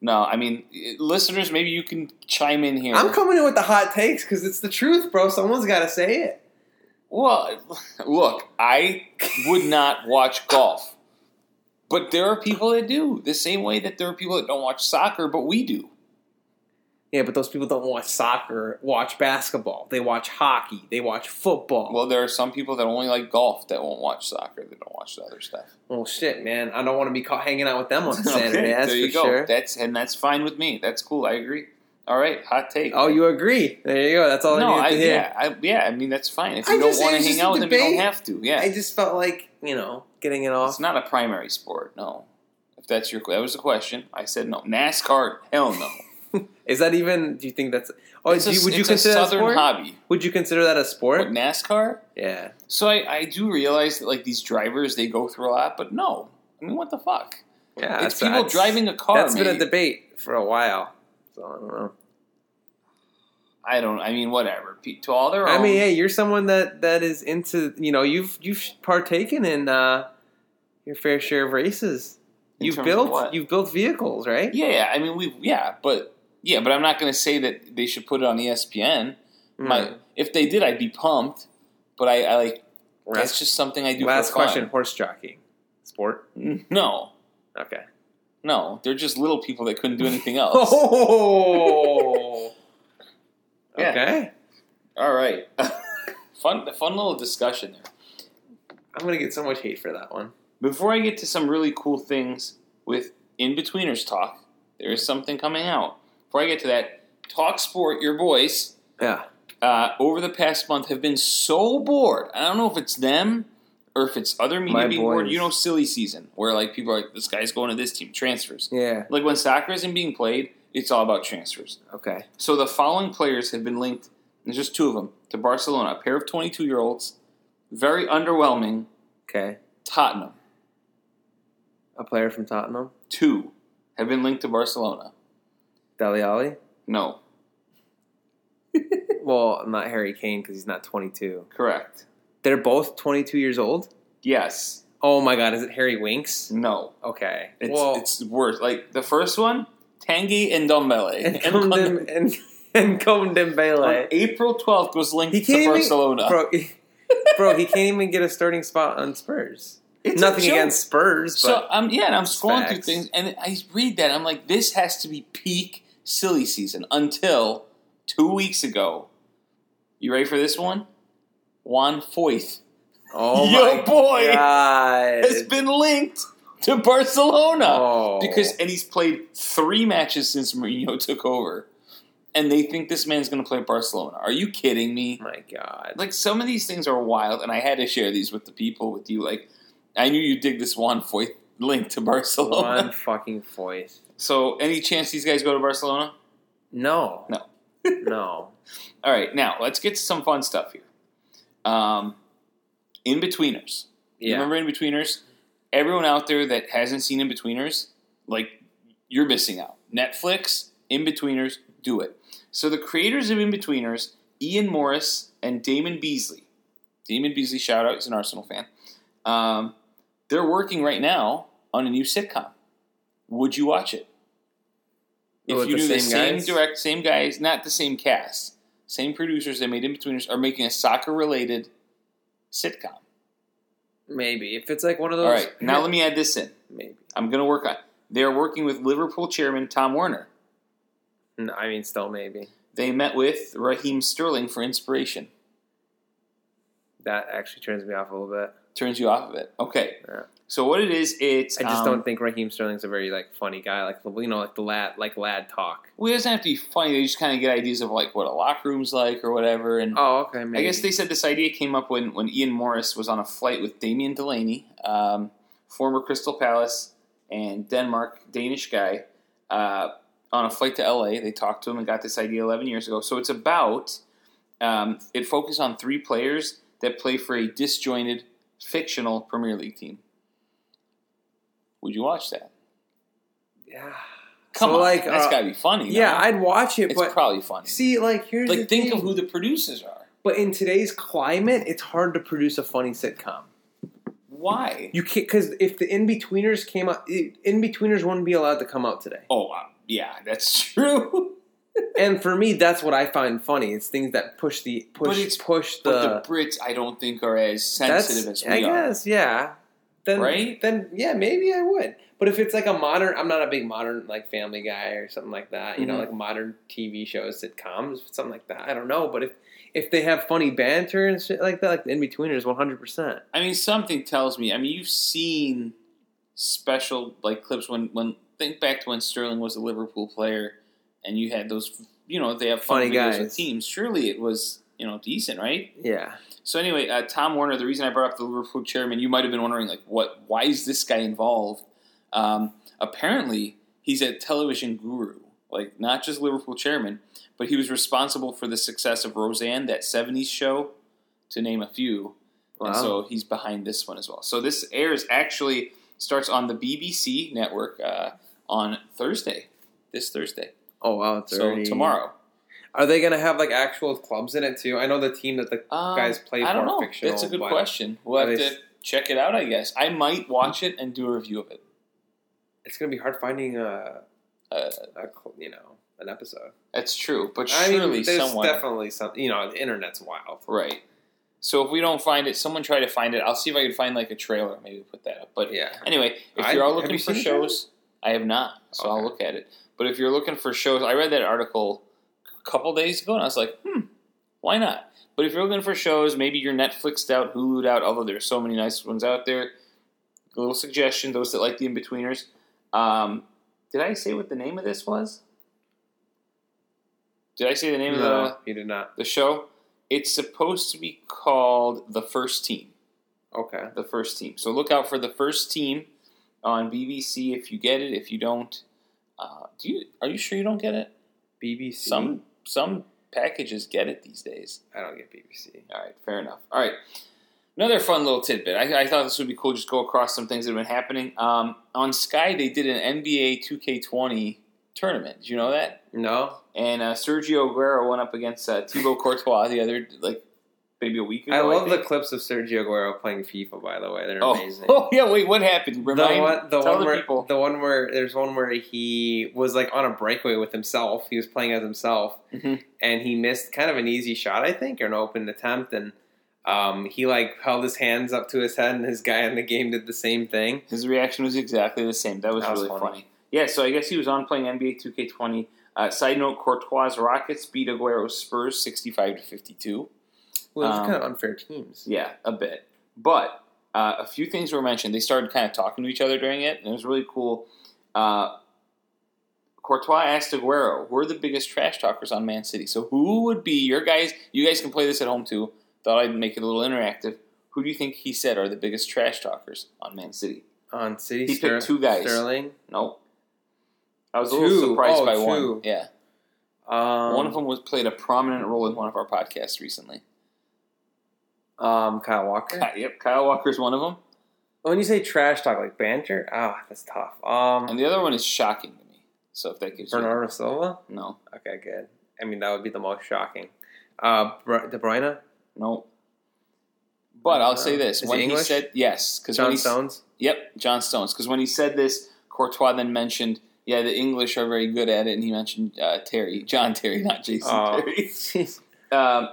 No, I mean, eh, listeners, maybe you can chime in here. I'm coming in with the hot takes because it's the truth, bro. Someone's got to say it. Well, [laughs] look, I would not watch golf. But there are people that do. The same way that there are people that don't watch soccer, but we do. Yeah, but those people don't watch soccer, watch basketball. They watch hockey. They watch football. Well, there are some people that only like golf that won't watch soccer. They don't watch the other stuff. Well, shit, man. I don't want to be caught hanging out with them on [laughs] Saturday. That's there you go. sure. That's and that's fine with me. That's cool. I agree. All right, hot take. Oh, you agree? There you go. That's all no, I I, needed to hear. yeah, I, yeah. I mean, that's fine. If I you don't want to hang out with them, you don't have to. Yeah, I just felt like you know getting it off. it's not a primary sport. No, if that's your that was the question, I said no. NASCAR, hell no. [laughs] Is that even? Do you think that's? Oh, it's do a, would you consider a that a southern sport? hobby. Would you consider that a sport? What NASCAR? Yeah. So I, I do realize that like these drivers they go through a lot, but no. I mean, what the fuck? Yeah. it's people that's- driving a car. That's been a debate for a while. So I don't know. I don't. I mean, whatever. To all their own. I mean, hey, you're someone that that is into. You know, you've you've partaken in uh, your fair share of races. In You've built you've built vehicles, right? Yeah, yeah. I mean, we yeah, but yeah, but I'm not going to say that they should put it on ESPN. My Mm. if they did, I'd be pumped. But I, I like that's just something I do. last for fun. question: horse jockeying sport? No, Okay. no, they're just little people that couldn't do anything [laughs] else. Oh. [laughs] Yeah. Okay. All right, [laughs] fun, fun little discussion there. I'm gonna get so much hate for that one. Before I get to some really cool things with Inbetweeners talk, there is something coming out. Before I get to that, Talk Sport, your boys, Yeah. uh, over the past month have been so bored. I don't know if it's them or if it's other media My being bored. You know, silly season where like people are like, this guy's going to this team, transfers. Yeah. Like when soccer isn't being played, it's all about transfers. Okay. So the following players have been linked. There's just two of them to Barcelona. A pair of 22 year olds, very underwhelming. Okay. Tottenham, A player from Tottenham, two have been linked to Barcelona. Dele Alli. No, [laughs] Well, not Harry Kane because he's not 22. correct. They're both 22 years old. Yes, Oh my God! Is it Harry Winks? no. Okay. It's well, it's worse. Like the first one, Tanguy Ndombele. and And Condem [laughs] and and on. April 12th was linked He to even, Barcelona. bro. [laughs] bro, he can't even get a starting spot on Spurs. It's Nothing against Spurs, So but um, yeah, and I'm scrolling through things, and I read that I'm like, this has to be peak silly season until two weeks ago. You ready for this one? Juan Foyth oh [laughs] Yo, my boy, God. has been linked to Barcelona Oh. because, and he's played three matches since Mourinho took over, and they think this man's going to play Barcelona. Are you kidding me? my God. Like some of these things are wild, and I had to share these with the people with you. Like I knew you dig this Juan Foyth link to Barcelona. Juan [laughs] fucking Foyth. So, any chance these guys go to Barcelona? No. No. [laughs] no. All right, now let's get to some fun stuff here. Um, Inbetweeners. Yeah. remember Inbetweeners? Everyone out there that hasn't seen Inbetweeners, like you're missing out. Netflix, Inbetweeners, do it. So the creators of Inbetweeners, Ian Morris and Damon Beesley. Damon Beesley, shout out, he's an Arsenal fan. Um, they're working right now on a new sitcom. Would you watch it? Oh, if With you the do the same guys? direct, same guys, not the same cast, same producers that made Inbetweeners are making a soccer related sitcom. Maybe. If it's like one of those. All right, now let me add this in. Maybe. I'm going to work on. They're working with Liverpool chairman Tom Werner. No, I mean, still maybe. They met with Raheem Sterling for inspiration. That actually turns me off a little bit. Turns you off of it. Okay. Yeah. So what it is, it's I just um, don't think Raheem Sterling's a very like funny guy. Like you know, like the lad, like lad talk. Well, it doesn't have to be funny. They just kind of get ideas of like what a locker room's like or whatever. And Oh, okay. Maybe. I guess they said this idea came up when, when Ian Morris was on a flight with Damien Delaney, um, former Crystal Palace and Denmark Danish guy, uh, on a flight to LA. They talked to him and got this idea 11 years ago. So it's about um, it focused on three players that play for a disjointed fictional Premier League team. Would you watch that? Yeah. Come So, on, like, that's uh, got to be funny. Yeah, no? I'd watch it, it's but probably funny. see, like here's the Like, think thing. of who the producers are. But in today's climate, it's hard to produce a funny sitcom. Why? You can't because if the Inbetweeners came out, Inbetweeners wouldn't be allowed to come out today. Oh, uh, yeah, that's [laughs] true. And for me, that's what I find funny. It's things that push the push But it's- push the. but the Brits, I don't think, are as sensitive as we I are. guess, yeah. Then Right? Then yeah, maybe I would. But if it's like a modern, I'm not a big modern like Family Guy or something like that. You know, Mhm. like modern TV shows, sitcoms, something like that. I don't know. But if if they have funny banter and shit like that, like the Inbetweeners, 100. percent I mean, something tells me. I mean, you've seen special like clips when when think back to when Sterling was a Liverpool player, and you had those. You know, they have fun Funny guys. with teams. Surely it was you know decent, right? Yeah. So anyway, uh, Tom Werner. The reason I brought up the Liverpool chairman, you might have been wondering like, what? Why is this guy involved? Um, apparently, he's a television guru, like not just Liverpool chairman, but he was responsible for the success of Roseanne, that '70s show, to name a few. Wow. And so he's behind this one as well. So this airs actually starts on the BBC network uh, on Thursday, this Thursday. oh wow, it's so already tomorrow. Are they gonna have like actual clubs in it too? I know the team that the Um, guys play I don't for know. fictional. That's a good question. We'll have to check it out. I guess I might watch it and do a review of it. It's gonna be hard finding a, Uh, a you know an episode. that's true, but I surely mean, there's someone definitely something. You know, the internet's wild. right. So if we don't find it, someone try to find it. I'll see if I can find like a trailer. Maybe put that up. But Yeah. Anyway, if I- you're all looking you for shows, I have not, so I'll look at it. But if you're looking for shows, I read that article couple days ago, and I was like, hmm, why not? But if you're looking for shows, maybe you're Netflixed out, Hulu'd out, although there's so many nice ones out there. A little suggestion, those that like the Inbetweeners. Um, did I say what the name of this was? Did I say the name of the, No, you did not. the show? It's supposed to be called The First Team Okay. the first team. So look out for the first team on BBC if you get it. If you don't, uh, do you? Are you sure you don't get it? BBC. Some some packages get it these days. I don't get BBC. All right, fair enough. All right, another fun little tidbit. I, I thought this would be cool. Just go across some things that have been happening um, on Sky. They did an NBA 2K20 tournament. Did you know that? No. And uh, Sergio Aguero went up against uh, Thibaut Courtois the other like maybe a week ago. I love the clips of Sergio Aguero playing FIFA. By the way, they're Oh, amazing. oh [laughs] yeah. Wait, what happened? The Remind one, the one the where, people. the one where there's one where he was like on a breakaway with himself. He was playing as himself, Mhm. and he missed kind of an easy shot, I think, or an open attempt, and um, he like held his hands up to his head, and his guy in the game did the same thing. His reaction was exactly the same. That was, That was really funny. funny. Yeah, so I guess he was on playing NBA 2K20. Uh, side note: Courtois' Rockets beat Aguero's Spurs 65 to 52. Well, it's Um, kind of unfair teams. Yeah, a bit. But uh, a few things were mentioned. They started kind of talking to each other during it, and it was really cool. Uh, Courtois asked Aguero, "We're the biggest trash talkers on Man City. So who would be your guys? You guys can play this at home too. Thought I'd make it a little interactive. Who do you think he said are the biggest trash talkers on Man City? On City, He picked two guys. Sterling. Nope. I was a little surprised Oh, by two. one. Yeah, Um, one of them was played a prominent role in one of our podcasts recently. Um, Kyle Walker. yep, Kyle Walker's one of them, When you say trash talk, like banter, ah, that's tough. Um, and the other one is shocking to me. So if that gives Bernardo Silva. no, Okay, good. I mean, that would be the most shocking. Uh, De Bruyne, no. But I'll say this: is when he English? said yes, because when John he Stones. yep, John Stones, because when he said this, Courtois then mentioned, yeah, the English are very good at it, and he mentioned uh, Terry, John Terry, not Jason Oh, Terry. [laughs] Um,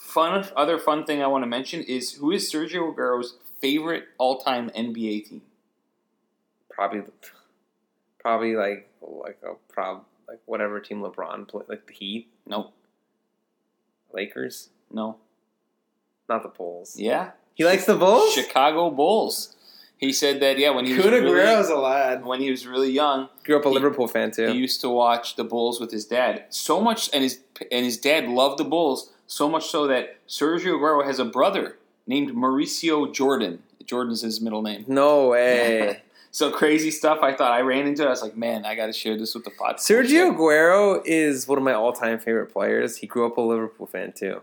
fun other fun thing I want to mention is who is Sergio Aguero's favorite all-time NBA team? probably, probably like like a prob like whatever team LeBron play, like the Heat, No, Lakers, no, not the Bulls. yeah, He likes the Bulls. Chicago Bulls. He said that yeah, when he was really, Aguero's a lad. when he was really young, Grew up a He- Liverpool fan too. he used to watch the Bulls with his dad. So much, and his and his dad loved the Bulls so much so that Sergio Aguero has a brother named Mauricio Jordan. Jordan is his middle name. no way. [laughs] So crazy stuff. I thought I ran into it. I was like, man, I got to share this with the pod. Sergio Aguero is one of my all-time favorite players. He grew up a Liverpool fan too.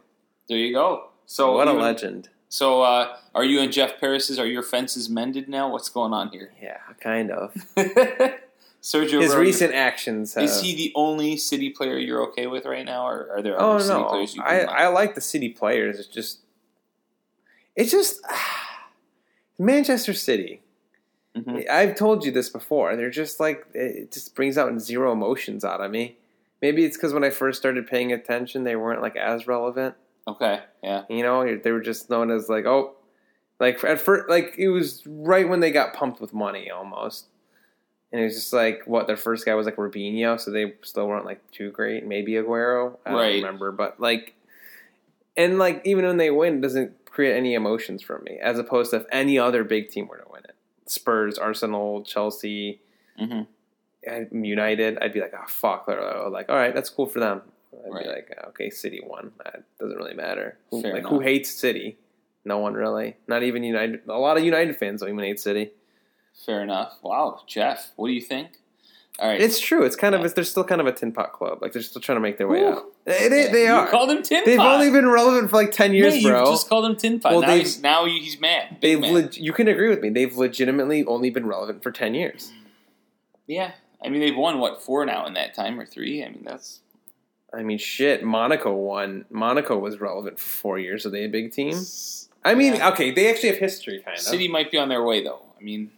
There you go. So what a even- legend. So, uh, are you and Jeff Paris's? Are your fences mended now? What's going on here? Yeah, kind of. [laughs] Sergio His recent actions. Have, is he the only City player you're okay with right now, or are there Oh other City no, players you I, can I like the City players. It's just, it's just [sighs] Manchester City. Mhm. I've told you this before. They're just like it just brings out zero emotions out of me. Maybe it's because when I first started paying attention, they weren't like as relevant. Okay, yeah, You know, they were just known as like oh, like at first, like it was right when they got pumped with money almost. And it was just like what their first guy was like Robinho, so they still weren't like too great. Maybe Aguero, I don't remember, but like, and like even when they win, it doesn't create any emotions for me, as opposed to if any other big team were to win it. Spurs, Arsenal, Chelsea, hmm United, I'd be like, oh fuck, They're like all right, that's cool for them. I'd Right. be like, okay, City won. That doesn't really matter. Who, Fair like who hates City? No one really. Not even United. A lot of United fans don't even hate City. Fair enough. Wow, Jeff, what do you think? All right, It's true. It's kind of they're still kind of a tin pot club. Like they're still trying to make their way Ooh. out. They, they, Yeah, they you are. called him Tin They've Pot. only been relevant for like ten years, yeah, bro. Just called them Tin Pot. Well, now, he's, now he's mad. Big They've man. leg- you can agree with me. They've legitimately only been relevant for ten years. Mm. yeah, I mean they've won what four now in that time or three. I mean that's I mean, shit. Monaco won. Monaco was relevant for four years. Are they a big team? I mean, Yeah. okay, they actually have history, kind of. City might be on their way though. I mean,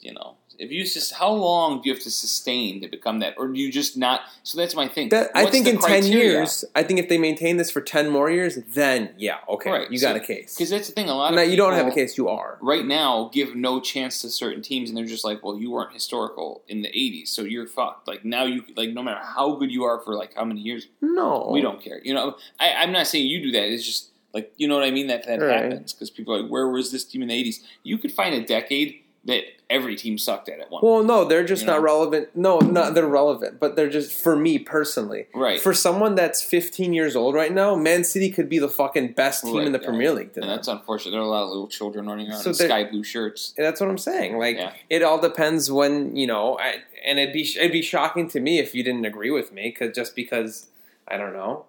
you know, if you just how long do you have to sustain to become that, or do you just not? So that's my thing. That, I think in ten years, I think if they maintain this for ten more years, then yeah, okay, Right, you so- got a case. because that's the thing. A lot Now of you don't have a case, you are. right now give no chance to certain teams, and they're just like, well, you weren't historical in the '80s, so you're fucked. Like now you like no matter how good you are for like how many years, No, we don't care. You know, I, I'm not saying you do that. It's just like you know what I mean. That that Right. happens because people are like, where was this team in the '80s? You could find a decade that every team sucked at at one. Well, no, they're just You not know? relevant. No, not they're relevant, but they're just for me personally. right. For someone that's 15 years old right now, Man City could be the fucking best team Right, in the yeah. Premier League. And that's unfortunate. There are a lot of little children running around So in sky blue shirts. That's what I'm saying. Like Yeah. it all depends when you know. I, and it'd be it'd be shocking to me if you didn't agree with me, cause just because I don't know.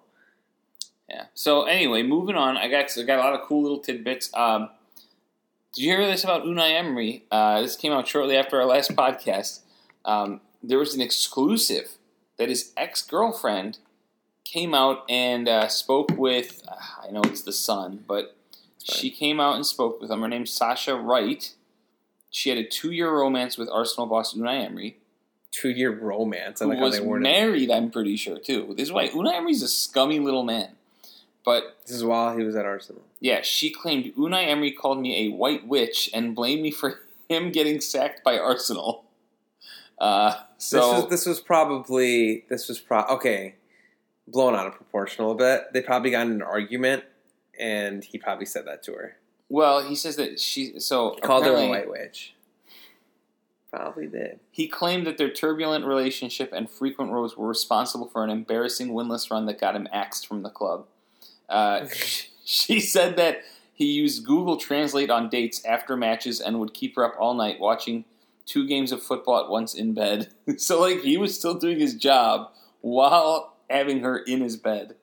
Yeah. So anyway, moving on. I got I got a lot of cool little tidbits. Um, did you hear this about Unai Emery? Uh, this came out shortly after our last podcast. Um, there was an exclusive that his ex girlfriend came out and uh, spoke with. Uh, I know it's the son, but she came out and spoke with him. Her name's Sasha Wright. She had a two year romance with Arsenal boss Unai Emery. Two year romance. I who like how was they worded it. married, I'm pretty sure too. This is why Unai Emery's a scummy little man. But This is while he was at Arsenal. Yeah, she claimed Unai Emery called me a white witch and blamed me for [laughs] him getting sacked by Arsenal. Uh, so this was this was probably this was pro okay, blown out of proportion a little bit. They probably got in an argument, and he probably said that to her. well, he says that she so He called her a white witch. Probably did. He claimed that their turbulent relationship and frequent rows were responsible for an embarrassing winless run that got him axed from the club. Uh, [laughs] [laughs] she said that he used Google Translate on dates after matches and would keep her up all night watching two games of football at once in bed. [laughs] so, like, he was still doing his job while having her in his bed.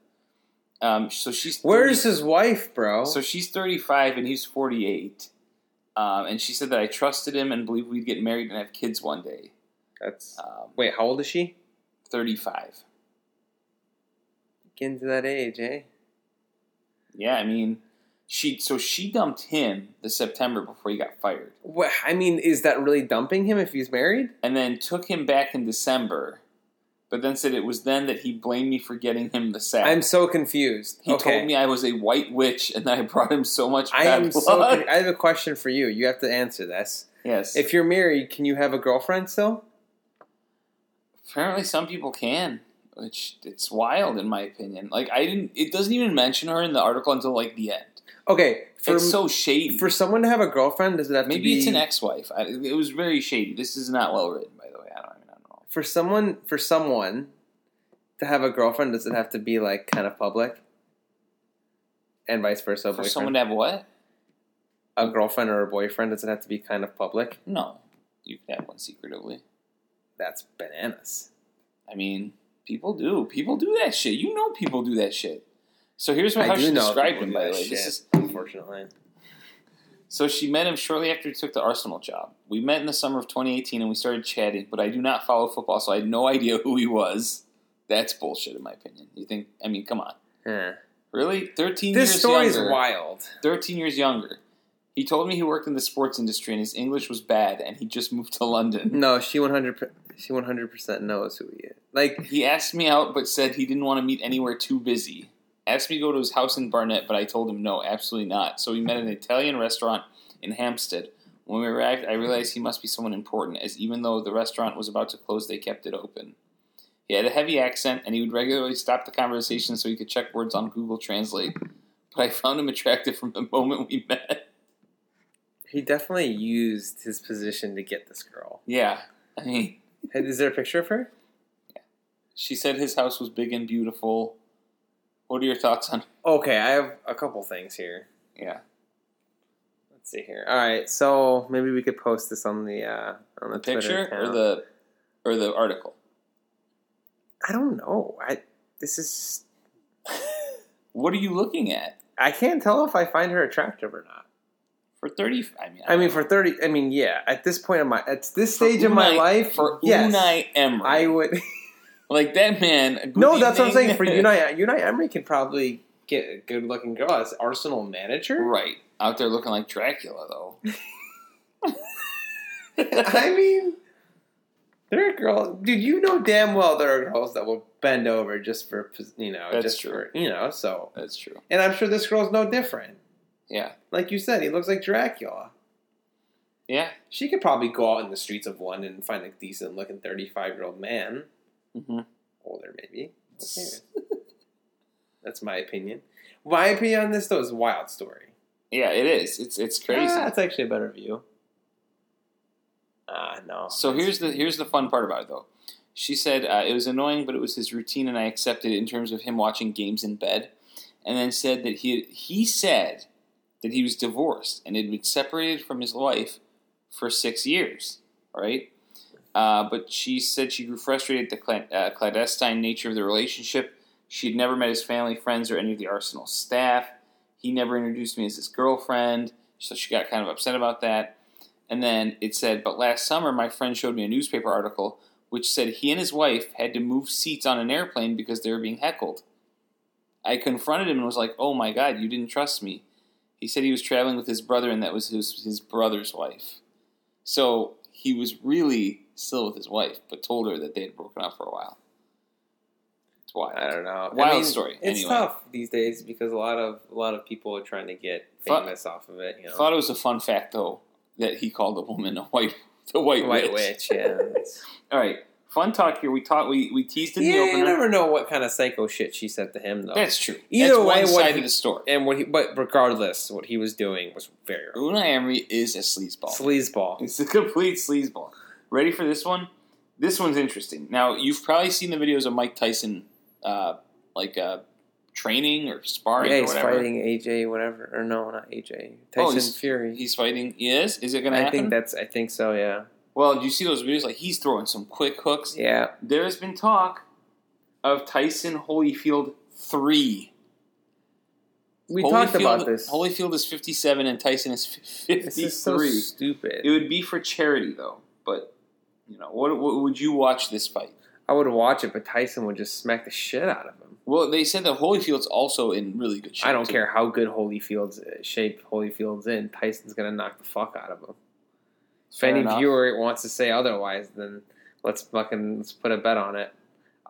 Um, so she's Where's his wife, bro? so she's 35 and he's 48. Um, and she said that I trusted him and believed we'd get married and have kids one day. That's Um, wait. How old is she? 35. Getting to that age, eh? Yeah, I mean, she so she dumped him the September before he got fired, I mean, is that really dumping him if he's married? and then took him back in December, but then said it was then that he blamed me for getting him the sack. I'm so confused. he okay. told me I was a white witch and that I brought him so much I bad am so. blood. con- I have a question for you. You have to answer this. yes, If you're married, can you have a girlfriend still? apparently some people can, which it's wild in my opinion. Like I didn't. It doesn't even mention her in the article until like the end. Okay, for it's so shady. for someone to have a girlfriend, does it have to Maybe be it's an ex-wife. I, it was very shady. This is not well written, by the way. I don't, I I don't know. for someone for someone to have a girlfriend? Does it have to be like kind of public, and vice versa? For boyfriend? someone to have what? a girlfriend or a boyfriend, does it have to be kind of public? No, you can have one secretively. That's bananas. I mean, people do. People do that shit. You know, people do that shit. So here's what, I how she described him. By the way, this is unfortunately. So she met him shortly after he took the Arsenal job. We met in the summer of 2018 and we started chatting, but I do not follow football, so I had no idea who he was. That's bullshit, in my opinion. You think? I mean, come on, Yeah. really? 13 This years story is younger. wild. 13 years younger. He told me he worked in the sports industry and his English was bad, and he just moved to London. No, she one hundred she one hundred percent knows who he is. Like He asked me out, but said he didn't want to meet anywhere too busy. Asked me to go to his house in Barnet, but I told him no, absolutely not. So we met at an Italian restaurant in Hampstead. When we arrived, I realized he must be someone important, as even though the restaurant was about to close, they kept it open. He had a heavy accent, and he would regularly stop the conversation so he could check words on Google Translate. But I found him attractive from the moment we met. he definitely used his position to get this girl. Yeah, I mean, Is there a picture of her? Yeah. She said his house was big and beautiful. What are your thoughts on? Okay, I have a couple things here. Yeah, Let's see here. All right, so maybe we could post this on the uh, on the, the picture or the or the article? I don't know. I this is [laughs] What are you looking at I can't tell if I find her attractive or not. For thirty? I mean, I mean, for thirty. I mean, yeah. At this point in my at this stage of my life, for yes, Unai Emery, I would. [laughs] [laughs] like that man. no, that's what I'm saying. For [laughs] Unai, Unai Emery can probably get a good looking girl as Arsenal manager. right out there looking like Dracula, though. I mean, there are girls, dude. You know damn well there are girls that will bend over just for you know, That's just true. for you know. So, That's true. and I'm sure this girl's no different. Yeah, Like you said, he looks like Dracula. yeah. She could probably go out in the streets of London and find a decent looking 35 year old man, hmm older maybe. [laughs] That's my opinion. My opinion on this though is a wild story. Yeah, it is. It's it's crazy. Ah, that's actually a better view. Ah, no. So here's the here's the fun part about it though. She said uh, it was annoying, but it was his routine, and I accepted it in terms of him watching games in bed. And then said that he he said that he was divorced and had been separated from his wife for six years. Right, uh, but she said she grew frustrated at the uh, clandestine nature of the relationship. She had never met his family, friends, or any of the Arsenal staff. He never introduced me as his girlfriend, so she got kind of upset about that. And then it said, but last summer my friend showed me a newspaper article which said he and his wife had to move seats on an airplane because they were being heckled. I confronted him and was like, oh my god, you didn't trust me. He said he was traveling with his brother and that was his, his brother's wife. So he was really still with his wife, but told her that they had broken up for a while. It's wild. I don't know. Wild I mean, story. It's Anyway. tough these days because a lot of a lot of people are trying to get Thought- famous off of it. You know, Thought it was a fun fact though that he called a woman a white [laughs] the white, white witch. witch. Yeah, [laughs] All right, fun talk here. We talked. We we teased in the yeah. opener. You never know what kind of psycho shit she said to him though. That's true. Either That's way, one what side he- of the story. and what he, but regardless, what he was doing was very wrong. Unai Emery is a sleazeball. sleazeball. It's a complete sleazeball. Ready for this one? This one's interesting. Now you've probably seen the videos of Mike Tyson, uh, like uh, training or sparring Yeah, or he's fighting AJ, whatever, or no, not AJ. Oh, he's- Fury. He's fighting. He is. Is it going to I think that's. I think so. Yeah. Well, do you see those videos? Like he's throwing some quick hooks. Yeah. There has been talk of Tyson Holyfield three. We Holyfield, talked about this. Holyfield is fifty-seven and Tyson is this fifty-three. is so stupid. It would be for charity, though. But you know, what, what would you watch this fight? I would watch it, but Tyson would just smack the shit out of him. Well, they said that Holyfield's also in really good shape. I don't too. care how good Holyfield's shape Holyfield's in. Tyson's gonna knock the fuck out of him. If Fair any enough. viewer wants to say otherwise, then let's fucking let's put a bet on it.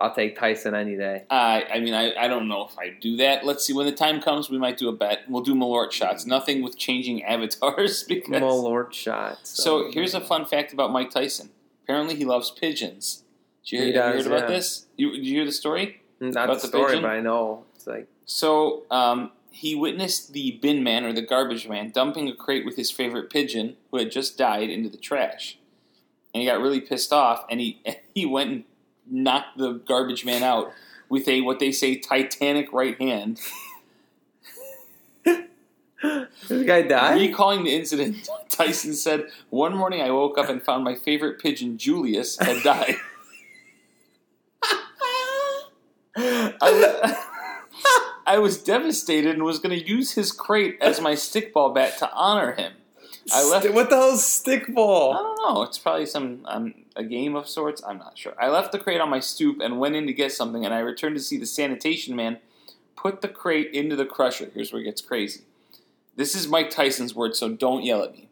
I'll take Tyson any day. I, I mean, I, I don't know if I do that. Let's see. When the time comes, we might do a bet. We'll do Malort shots. Nothing with changing [laughs] avatars [laughs] because. Malort shots. So here's a fun fact about Mike Tyson. Apparently, he loves pigeons. Did you, He hear, have you does, heard about this? You, did you hear the story? not about the the story, pigeon? but I know it's like So um, he witnessed the bin man or the garbage man dumping a crate with his favorite pigeon who had just died into the trash. And he got really pissed off and he [laughs] he went and knocked the garbage man out with a what they say titanic right hand. [laughs] This guy died. Recalling the incident, [laughs] Tyson said, "One morning I woke up and found my favorite pigeon, Julius, had died." I, I was devastated and was going to use his crate as my stickball bat to honor him. I left. What the hell's stickball? I don't know. It's probably some um, a game of sorts. I'm not sure. I left the crate on my stoop and went in to get something, and I returned to see the sanitation man put the crate into the crusher. Here's where it gets crazy. This is Mike Tyson's word, so don't yell at me.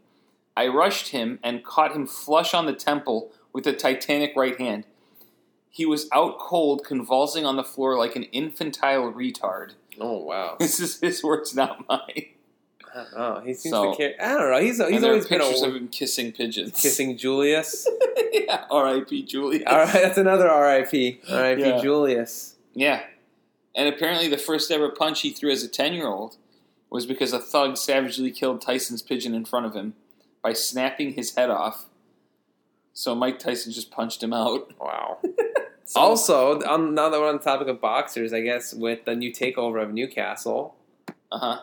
I rushed him and caught him flush on the temple with a titanic right hand. He was out cold, convulsing on the floor like an infantile retard. Oh wow. [laughs] This is his words, not mine. Oh, he seems So- to care. I don't know. He's he's there are always been a of him kissing pigeons. kissing [laughs] Julius. yeah, R.I.P. Julius. All right, that's another R.I.P. R.I.P. Yeah. Julius. Yeah. And apparently, the first ever punch he threw as a 10 year old was because a thug savagely killed Tyson's pigeon in front of him by snapping his head off. So Mike Tyson just punched him out. Wow. [laughs] So- also, on, now that we're on the topic of boxers, I guess with the new takeover of Newcastle, uh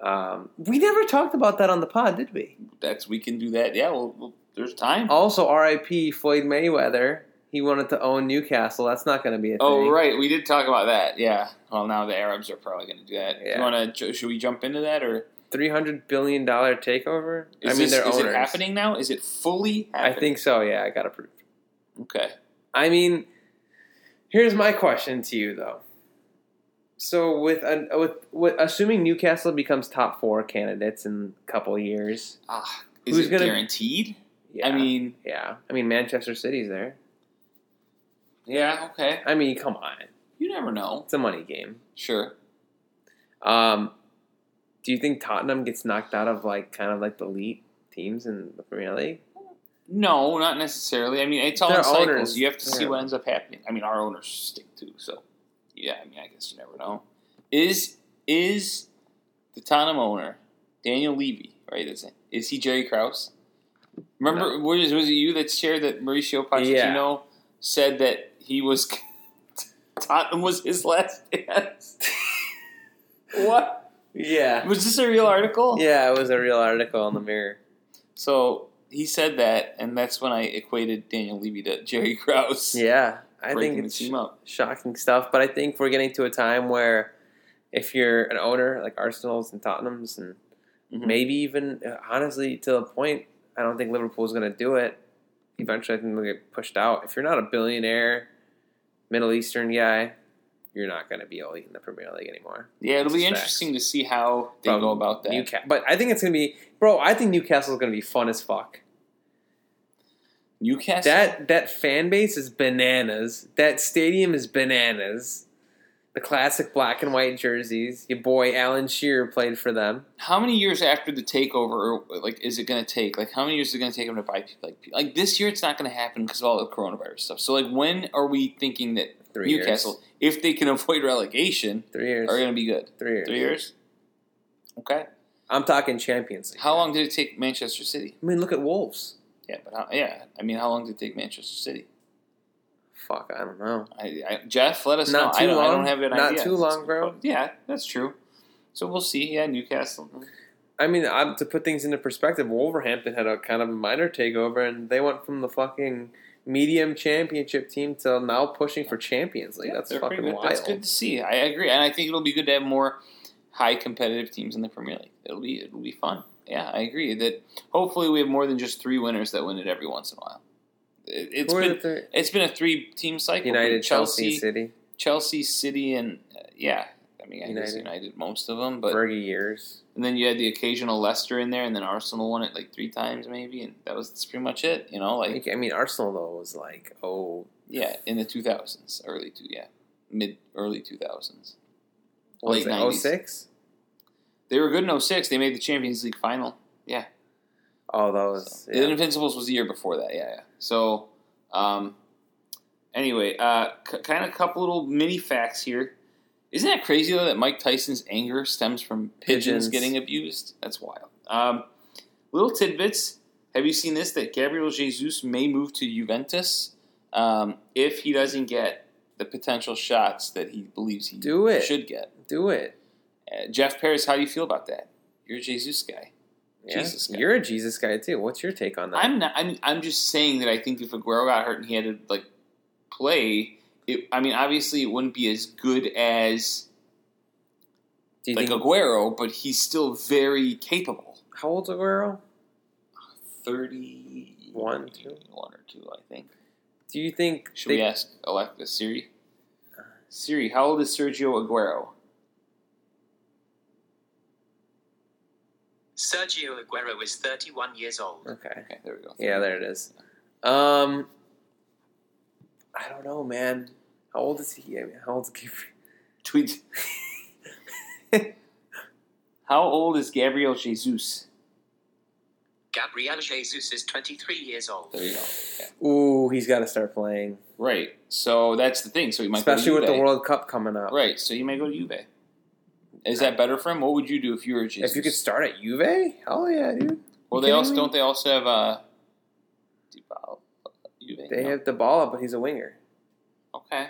huh. um, we never talked about that on the pod, did we? That's we can do that. Yeah. Well, well there's time. Also, R.I.P. Floyd Mayweather. He wanted to own Newcastle. That's not going to be a Oh thing. right, we did talk about that. Yeah. Well, now the Arabs are probably going to do that. Yeah. You want to? Should we jump into that, or Three hundred billion dollar takeover. is I mean, this, they're is owners. it happening now? Is it fully I think so. Yeah, I got approved. Okay. I mean, here's my question to you though. So with an, with, with assuming Newcastle becomes top four candidates in a couple years, Ah, is Who's it gonna- guaranteed? yeah, I mean, yeah, I mean Manchester City's there. yeah. Okay. I mean, come on, You never know. it's a money game. Sure. Um, do you think Tottenham gets knocked out of like kind of like the elite teams in the Premier League? No, not necessarily. I mean, it's all Their in cycles. owners- you have to see yeah. what ends up happening. I mean, our owners stick too. So, yeah. I mean, I guess you never know. Is is the Tottenham owner Daniel Levy? Right? Is it? Is he Jerry Krause? Remember, was, was it you that shared that Mauricio Pochettino said that he was [laughs] Tottenham was his last [laughs] dance? what Yeah, was this a real article? yeah, it was a real article in the Mirror. So he said that, and that's when I equated Daniel Levy to Jerry Krause. Yeah, I think it's up. shocking stuff. But I think we're getting to a time where if you're an owner like Arsenal's and Tottenham's and Mhm. maybe even honestly to the point, I don't think Liverpool's going to do it. Eventually, I think they'll get pushed out. If you're not a billionaire, Middle Eastern guy, you're not going to be elite in the Premier League anymore. Yeah, it'll be interesting to see how they From go about that. But I think it's going to be, bro. I think Newcastle's going to be fun as fuck. Newcastle. That that fan base is bananas. That stadium is bananas. The classic black and white jerseys. Your boy Alan Shearer played for them. how many years after the takeover, or, like, is it going to take? Like, how many years is it going to take them to buy people? Like, like this year, it's not going to happen because of all the coronavirus stuff. So, like, when are we thinking that Three Newcastle, years. if they can [laughs] avoid relegation, Three years. are going to be good? Three years. Three years. Okay. I'm talking Champions League. How long did it take Manchester City? I mean, look at Wolves. Yeah, but how, yeah, I mean, how long did it take Manchester City? Fuck, I don't know. I, I, Jeff, let us Not know. too I don't, I don't have an Not idea. Not too long, bro. Yeah, that's true. So we'll see. Yeah, Newcastle. I mean, i to put things into perspective, Wolverhampton had a kind of a minor takeover, and they went from the fucking medium championship team to now pushing for Champions League. Yeah, That's fucking good. wild. That's good to see. I agree, and I think it'll be good to have more high competitive teams in the Premier League. It'll be it'll be fun. Yeah, I agree that hopefully we have more than just three winners that win it every once in a while. It, has been three? it's been a three team cycle. United, Chelsea, Chelsea, City, Chelsea, City, and uh, yeah. I mean, I guess United. United most of them, but Fergie years. and then you had the occasional Leicester in there, and then Arsenal won it like three times maybe, and that was that's pretty much it. You know, like I mean, Arsenal though was like, oh, yeah, in the two thousands, early two, yeah, mid early two thousands. Late 90s. 06? They were good in 06. They made the Champions League final. Yeah. Oh, that was The yeah. Invincibles was the year before that. Yeah, yeah. So, um, anyway, uh, c- kind of a couple little mini facts here. Isn't that crazy though that Mike Tyson's anger stems from pigeons, Pigeons. getting abused? That's wild. Um, little tidbits. Have you seen this? That Gabriel Jesus may move to Juventus um, if he doesn't get the potential shots that he believes he Do it. should get. Do it. Uh, Jeff Paris, how do you feel about that? You're a Jesus guy. Yeah. Jesus guy. You're a Jesus guy too. What's your take on that? I'm not. I mean, I'm just saying that I think if Aguero got hurt and he had to like play, it. I mean, obviously it wouldn't be as good as like think Aguero, but he's still very capable. how old's Aguero? Thirty One, two. one or two, I think. Do you think Should they- we ask Alexa Siri? Siri, how old is Sergio Aguero? Sergio Aguero is 31 years old. Okay. Okay, there we go. Yeah, there it is. Um, I don't know, man. How old is he? I mean, how old is Gabriel? [laughs] Tweet. [laughs] How old is Gabriel Jesus? Gabriel Jesus is 23 years old. There you go. Okay. Ooh, he's got to start playing, Right. So that's the thing. So he might especially go with the World Cup coming up. Right. So you may go to Juve. Is that better for him? What would you do if you were Jesus? If you could start at Juve, hell yeah, dude. Well, they also me? don't. They also have uh, Dybala, Juve. They no? have the ball up, but he's a winger. Okay.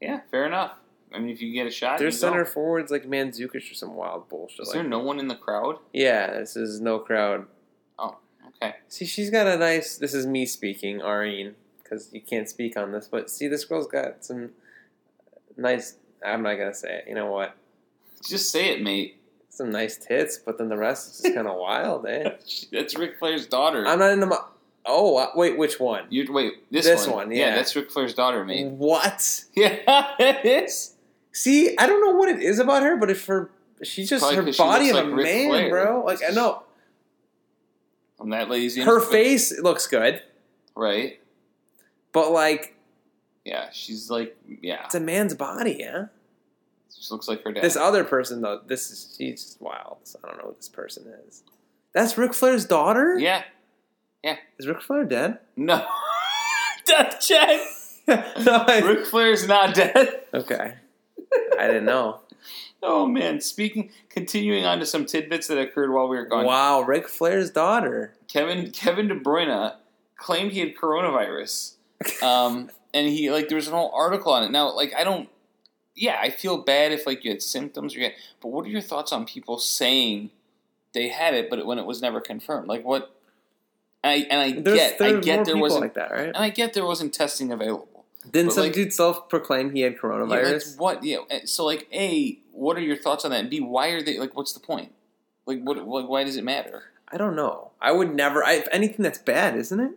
Yeah, fair enough. I mean, if you get a shot, Their you go. center forwards like Mandzukic or some wild bullshit. Is Like, there no one in the crowd? yeah, this is no crowd. Oh, okay. See, she's got a nice. This is me speaking, Areen, because you can't speak on this. But see, this girl's got some nice. I'm not gonna say it. You know what? Just say it, mate. Some nice tits, but then the rest is just kind of wild, eh? [laughs] That's Ric Flair's daughter. I'm not into my. Oh uh, wait, which one? you wait. This, This one. one, yeah. that's Ric Flair's daughter, mate. What? [laughs] Yeah, it is. See, I don't know what it is about her, but if her, she's just Probably her body of a like Ric man, Flair. bro. Like I know I'm that lazy. her face looks good, Right. but like Yeah, she's like, yeah. it's a man's body, yeah. She looks like her dad. This other person though, this is she's just wild. So I don't know who this person is. That's Ric Flair's daughter. Yeah, yeah. Is Ric Flair dead? No. [laughs] Death check. [laughs] no, I- Ric Flair's not dead. okay. I didn't know. [laughs] Oh man. Speaking, continuing on to some tidbits that occurred while we were gone. Wow, Ric Flair's daughter. Kevin Kevin De Bruyne claimed he had coronavirus, um, and he like there was an whole article on it. Now, like I don't, yeah, I feel bad if like you had symptoms or you had, but what are your thoughts on people saying they had it, but when it was never confirmed? Like what? And I and I There's, get, I get there wasn't, like that, right? and I get there wasn't testing available. Didn't some like- dude self-proclaim he had coronavirus? like, what? Yeah. and So like, a, what are your thoughts on that? And b, why are they like? What's the point? Like, what? Like, why does it matter? I don't know. I would never. I, if anything, that's bad, isn't it?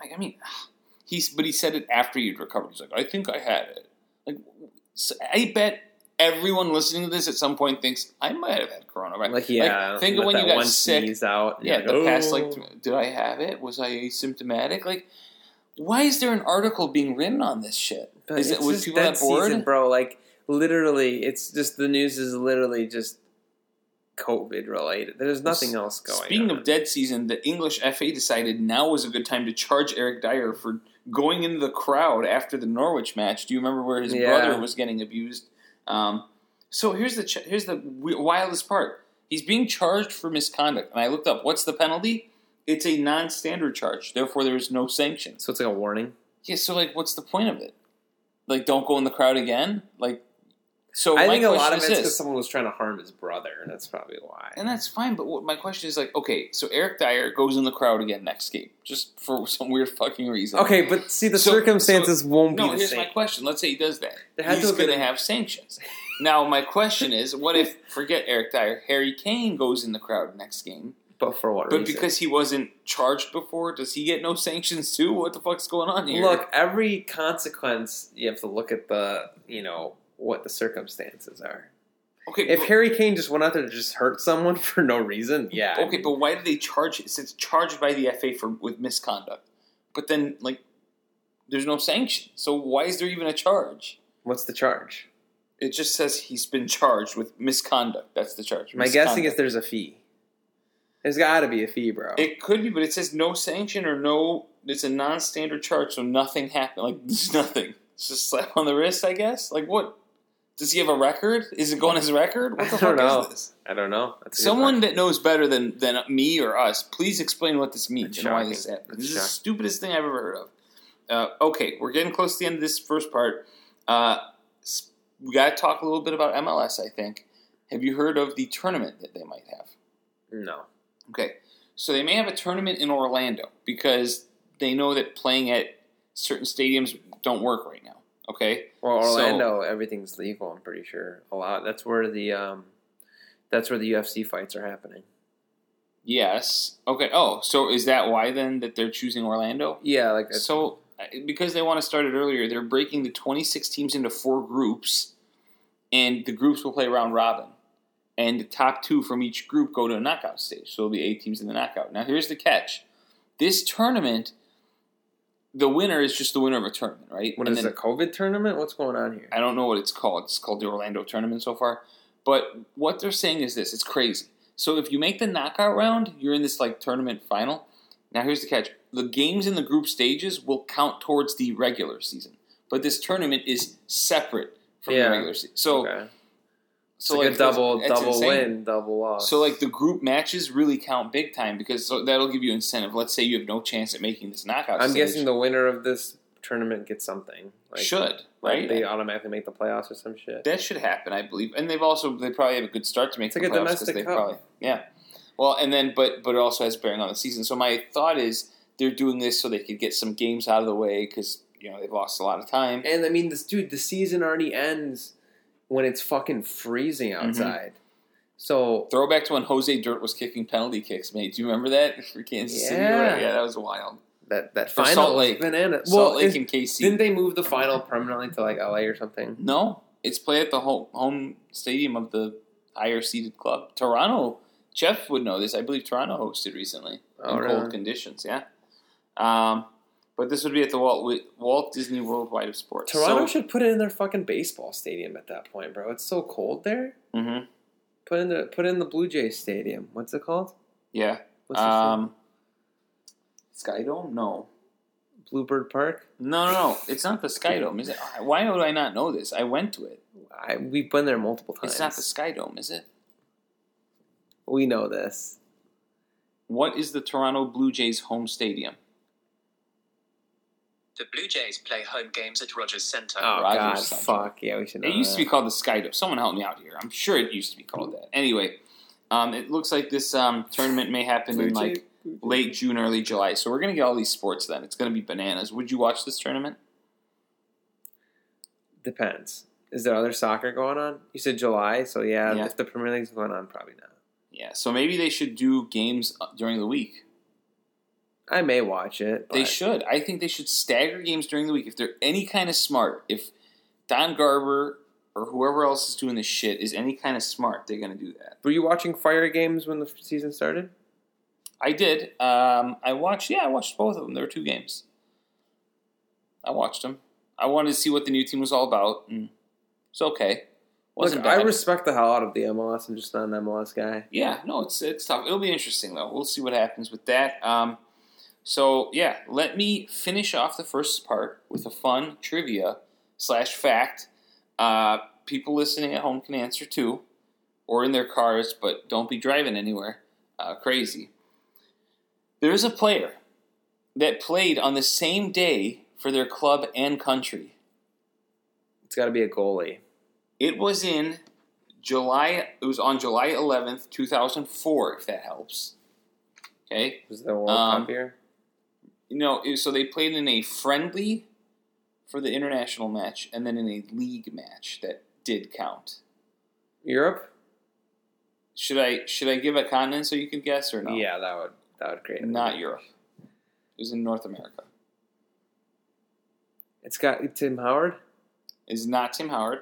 Like, I mean, [sighs] he's but he said it after he'd recovered. He's like, I think I had it. Like, so I bet everyone listening to this at some point thinks I might have had coronavirus. Like, yeah. think of when you got one sick. out. Yeah, you're the like, past like, did I have it? Was I asymptomatic? Like, why is there an article being written on this shit? But Is it was people that bored? season, bro? Like literally, it's just the news is literally just COVID related. There's nothing else going. Speaking on. of dead season, the English FA decided now was a good time to charge Eric Dier for going into the crowd after the Norwich match. Do you remember where his Yeah. brother was getting abused? Um, so here's the ch- here's the wildest part. He's being charged for misconduct, and I looked up what's the penalty. It's a non-standard charge, therefore there is no sanction. so it's like a warning. Yeah, so like, what's the point of it? Like, don't go in the crowd again. Like, so I think a lot of it's because someone was trying to harm his brother, and that's probably why. And that's fine, but what my question is like, okay, so Eric Dier goes in the crowd again next game, just for [laughs] some weird fucking reason. okay, but see, the So- circumstances won't No, be the here's same. my question. Let's say he does that. There had to He's going to have sanctions. now, my question is, what if, forget Eric Dier, Harry Kane goes in the crowd next game, but for what but reason? because he wasn't charged before, does he get no sanctions too? What the fuck's going on here? look, every consequence you have to look at the you know what the circumstances are. okay, If but, Harry Kane just went out there to just hurt someone [laughs] for no reason, yeah. I okay, mean, but why did they charge? Since charged by the FA for with misconduct, but then like, there's no sanction. So why is there even a charge? what's the charge? It just says he's been charged with misconduct. That's the charge. My guessing is there's a fee. There's got to be a fee, bro. it could be, but it says no sanction or no. It's a non-standard charge, so nothing happened. Like [laughs] there's nothing. It's just slap on the wrist, I guess. Like what? Does he have a record? Is it going as a record? What the I fuck know. is this? I don't know. That's Someone that knows better than, than me or us, please explain what this means That's and why this. That's This is the stupidest thing I've ever heard of. Uh, okay, we're getting close to the end of this first part. Uh, we got to talk a little bit about MLS, I think. Have you heard of the tournament that they might have? no. Okay, so they may have a tournament in Orlando because they know that playing at certain stadiums don't work right now. Okay, Well, So- Orlando, everything's legal. I'm pretty sure a lot. That's where the um, that's where the UFC fights are happening. yes. Okay. Oh, so is that why then that they're choosing Orlando? Yeah, like So, because they want to start it earlier, they're breaking the 26 teams into four groups, and the groups will play round robin. And the top two from each group go to a knockout stage. So there'll be eight teams in the knockout. Now, here's the catch this tournament, the winner is just the winner of a tournament, right? what And is then- a COVID tournament? What's going on here? I don't know what it's called. It's called the Orlando tournament so far. But what they're saying is this it's crazy. So if you make the knockout round, you're in this like tournament final. Now here's the catch. The games in the group stages will count towards the regular season. But this tournament is separate from Yeah. the regular season. So okay. So So like, a double double insane. win, double loss. So like the group matches really count big time because so that'll give you incentive. Let's say you have no chance at making this knockout I'm stage. guessing the winner of this tournament gets something. Like, should, like right? They automatically make the playoffs or some shit. That should happen, I believe. And they've also they probably have a good start to make It's the like a playoffs 'cause domestic they cup. probably yeah. Well, and then but but it also has bearing on the season. So my thought is they're doing this so they could get some games out of the way because you know they've lost a lot of time. And I mean, this dude, the season already ends when it's fucking freezing Mm-hmm. outside. So Throwback to when Jose Dirt was kicking penalty kicks, mate. Do you remember that [laughs] for Kansas City? Yeah. Right? Yeah, that was wild. that that final Salt Lake. banana. Salt well, Lake is- and KC. didn't they move the final permanently to like LA or something? No, it's played at the home home stadium of the higher seeded club. Toronto. Jeff would know this. I believe Toronto hosted recently Oh, in really? cold conditions. Yeah. Um, but this would be at the Walt Walt Disney Worldwide of Sports. Toronto So, should put it in their fucking baseball stadium at that point, bro. It's so cold there. Mhm. Put in the put in the Blue Jays stadium. What's it called? Yeah. What's Um, Skydome? No. Bluebird Park. No, no, no. It's not the Skydome, is it? Why would I not know this? I went to it. I, we've been there multiple times. It's not the Skydome, is it? we know this. What is the Toronto Blue Jays home stadium? The Blue Jays play home games at Rogers Centre. Oh Rogers God, Center. fuck yeah, we should. Know It used to be called the Skydome. Someone help me out here. I'm sure it used to be called that. Anyway, um, it looks like this um, tournament may happen in Jay- like late June, early July. So we're gonna get all these sports then. It's gonna be bananas. Would you watch this tournament? Depends. Is there other soccer going on? You said July, so yeah, Yeah. if the Premier League's going on, probably not. Yeah. So maybe they should do games uh, during the week. I may watch it. But They should. I think they should stagger games during the week if they're any kind of smart. If Don Garber or whoever else is doing this shit is any kind of smart, they're gonna do that. Were you watching Fire games when the season started? I did. Um, I watched. Yeah, I watched both of them. There were two games. I watched them. I wanted to see what the new team was all about, and it's okay. Wasn't Look, I respect the hell out of the MLS. I'm just not an MLS guy. yeah, no, it's it's tough. It'll be interesting though. We'll see what happens with that. Um, so yeah, let me finish off the first part with a fun trivia slash fact. Uh, people listening at home can answer too, or in their cars, but don't be driving anywhere uh, crazy. There is a player that played on the same day for their club and country. It's got to be a goalie. It was in July. It was on July 11th, 2004. If that helps. Okay. Was the World Um, Cup here? You know, so they played in a friendly for the international match, and then in a league match that did count. Europe? Should I should I give a continent so you can guess or no? Yeah, that would that would create. a- Not Europe. It was in North America. It's got Tim Howard, Is not Tim Howard.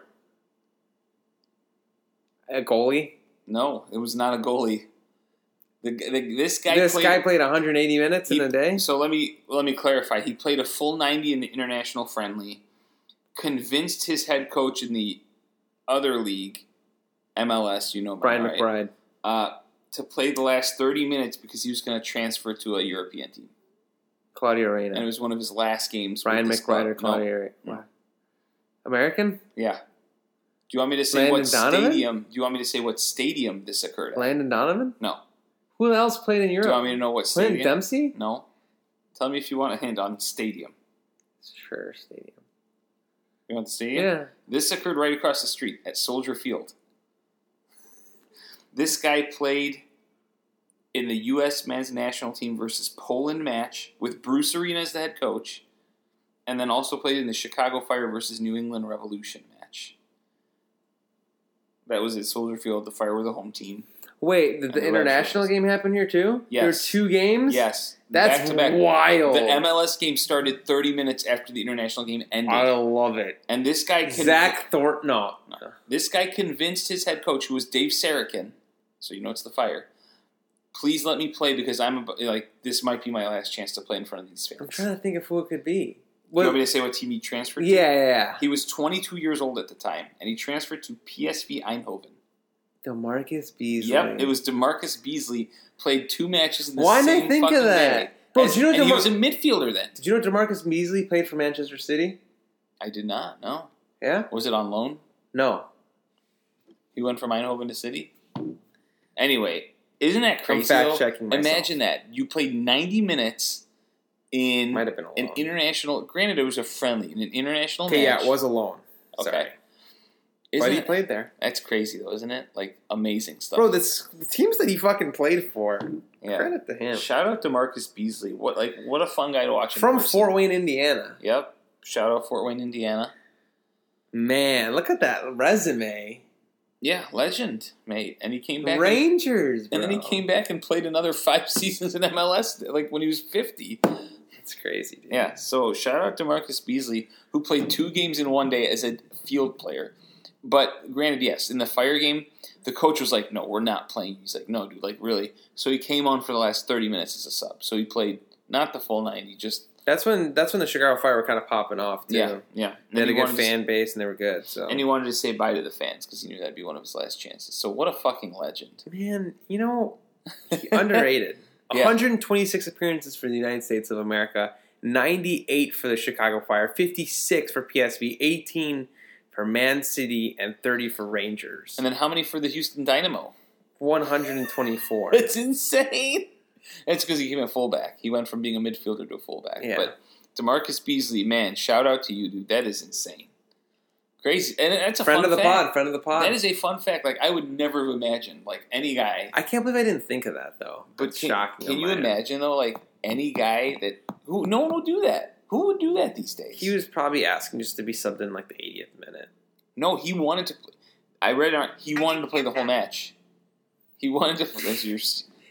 a goalie. No, it was not a goalie. The, the, this guy this played, guy played 180 minutes he- in a day. So let me let me clarify. He played a full 90 in the international friendly. Convinced his head coach in the other league, MLS, you know, Brian right, McBride. uh, to play the last 30 minutes because he was going to transfer to a European team, Claudio Reyna. and it was one of his last games. Brian McBride or club. No. Claudio Reyna. American? Yeah, Do you want me to say what Donovan? stadium? Do you want me to say what stadium this occurred at? Landon Donovan. No. Who else played in Do Europe? you want me to know what Clint stadium? Dempsey. No. Tell me if you want a hint on stadium. Sure, stadium. You want the stadium? Yeah. This occurred right across the street at Soldier Field. This guy played in the U.S. men's national team versus Poland match with Bruce Arena as the head coach, and then also played in the Chicago Fire versus New England Revolution match. That was at Soldier Field. The Fire were the home team. Wait, did the the international game happen here too? Yes. There were two games. Yes, That's back wild. The MLS game started 30 minutes after the international game ended, I love it. and this guy conv- Zach Thornton. No. No. This guy convinced his head coach, who was Dave Sarachan, so you know it's the fire. Please let me play because I'm ab- like this might be my last chance to play in front of these fans. I'm trying to think of who it could be. you want me to say what team he transferred yeah, to? yeah, yeah. He was 22 years old at the time, and he transferred to PSV Eindhoven. Demarcus Beasley. Yep, it was Demarcus Beasley. Played two matches in the Why didn't I think of that? day. Bro, do you know and he was a midfielder then. Did you know Demarcus Beasley played for Manchester City? I did not know. Yeah. Was it on loan? No. He went from Eindhoven to City. Anyway, isn't that I'm crazy? fact checking. Imagine that you played 90 minutes in Might have been a an international. Granted, it was a friendly in an international Okay, yeah, it was a loan. Okay. Sorry. Isn't but he it- played there. That's crazy though, isn't it? Like amazing stuff. Bro, this, the teams that he fucking played for. yeah. Credit to him. Shout out to Marcus Beasley. What like what a fun guy to watch. From person. Fort Wayne, Indiana. Yep. Shout out Fort Wayne, Indiana. Man, look at that resume. Yeah, legend, mate. And he came back. and- Rangers, and then he came back and played another five [laughs] seasons in MLS, like when he was fifty. That's crazy, dude. Yeah, so shout out to Marcus Beasley, who played two games in one day as a field player. But granted, yes, in the fire game, the coach was like, "No, we're not playing." He's like, "No, dude, like really." So he came on for the last thirty minutes as a sub. So he played not the full ninety, just That's when that's when the Chicago Fire were kind of popping off too. yeah, yeah. They had a good to- fan base and they were good. So and he wanted to say bye to the fans because he knew that'd be one of his last chances. So what a fucking legend! man, you know, [laughs] underrated. [laughs] Yeah. 126 appearances for the United States of America, 98 for the Chicago Fire, 56 for PSV, 18 for Man City, and 30 for Rangers. And then how many for the Houston Dynamo? 124. [laughs] It's insane. It's because he came at fullback. He went from being a midfielder to a fullback. Yeah. But Demarcus Beasley, man, shout out to you, dude. That is insane. Crazy, and that's a friend fun of the fact. pod, friend of the pod. That is a fun fact. Like I would never have imagined, like any guy. I can't believe I didn't think of that though. But That's can, shocking. can you imagine though, like any guy that who no one will do that. Who would do that these days? He was probably asking just to be subbed in like the 80th minute. no, he wanted to. Play, I read on. He wanted to play the whole match. He wanted to. [laughs] That's your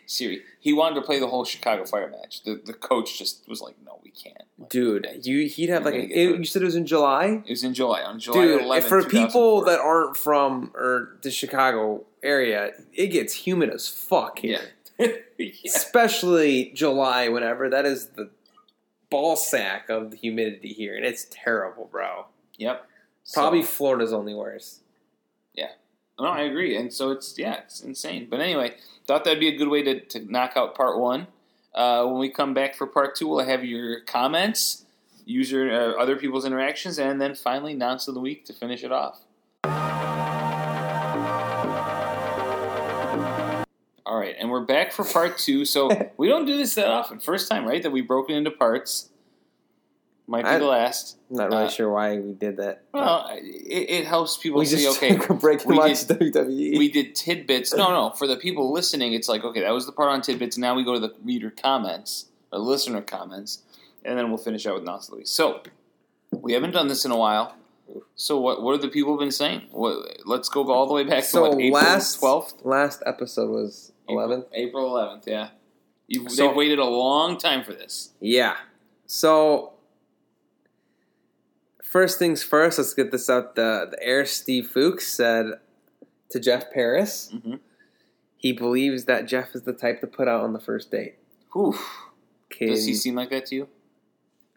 Siri. He wanted to play the whole Chicago Fire match. The the coach just was like, "No, we can't." Like, Dude, you he'd have like a, hurt. you said it was in July. It was in July on July Dude, 11th, for people that aren't from or the Chicago area, it gets humid as fuck here. yeah. [laughs] yeah. Especially July, whenever that is the ball sack of the humidity here, and it's terrible, bro. Yep. So- Probably Florida's only worse. Yeah. No, I agree, and so it's yeah, it's insane. But anyway, thought that'd be a good way to, to knock out part one. Uh, when we come back for part two, we'll have your comments, user uh, other people's interactions, and then finally nonce of the week to finish it off. All right, and we're back for part two. So [laughs] we don't do this that often. First time, right? That we broke it into parts. Might be I- the last. I'm not really Uh, sure why we did that. Well, it, it helps people we see. just Okay, break we watched did- WWE. we did tidbits. No, no. For the people listening, it's like okay, that was the part on tidbits. Now we go to the reader comments or listener comments, and then we'll finish out with Nonce of the Week. So we haven't done this in a while. So what? What have the people been saying? What, let's go all the way back so to what, April last twelfth, last episode was 11th. April eleventh. Yeah, You've, So- they've waited a long time for this. Yeah. So first things first, let's get this out. The the air Steve Fuchs said to Jeff Paris, hmm he believes that Jeff is the type to put out on the first date. Whew. Can Does he seem like that to you?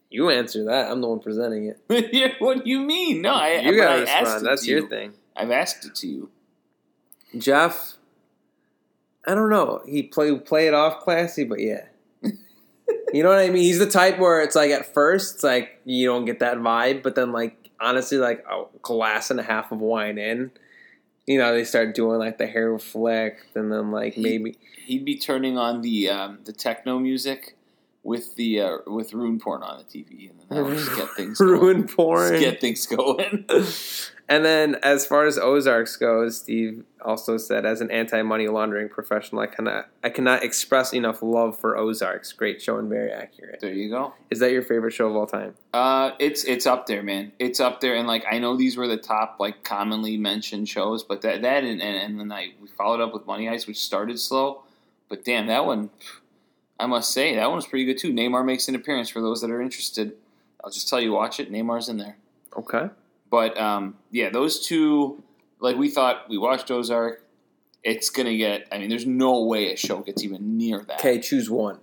you answer that? I'm the one presenting it. [laughs] Yeah, what do you mean? No, I. you gotta I asked respond. it That's your you. thing. I've asked it to you. Jeff, I don't know. He play play it off classy, but yeah. you know what I mean? He's the type where it's like at first it's like you don't get that vibe, but then like honestly like a glass and a half of wine in, you know, they start doing like the hair flick, and then like maybe He'd be turning on the um, the techno music with the uh, with ruin porn on the TV, and then that just get things [laughs] going. ruin porn. Just get things going. [laughs] [laughs] And then, as far as Ozarks goes, Steve also said, as an anti-money laundering professional, I cannot, I cannot express enough love for Ozarks. Great show and very accurate. there you go. Is that your favorite show of all time? Uh, it's it's up there, man. It's up there, and like I know these were the top like commonly mentioned shows, but that that and and, and then I we followed up with Money Heist, which started slow, but damn that one, I must say that one was pretty good too. Neymar makes an appearance for those that are interested. I'll just tell you, watch it. Neymar's in there. Okay. But um, yeah, those two, like we thought, we watched Ozark. It's gonna get. I mean, there's no way a show gets even near that. Okay, choose one.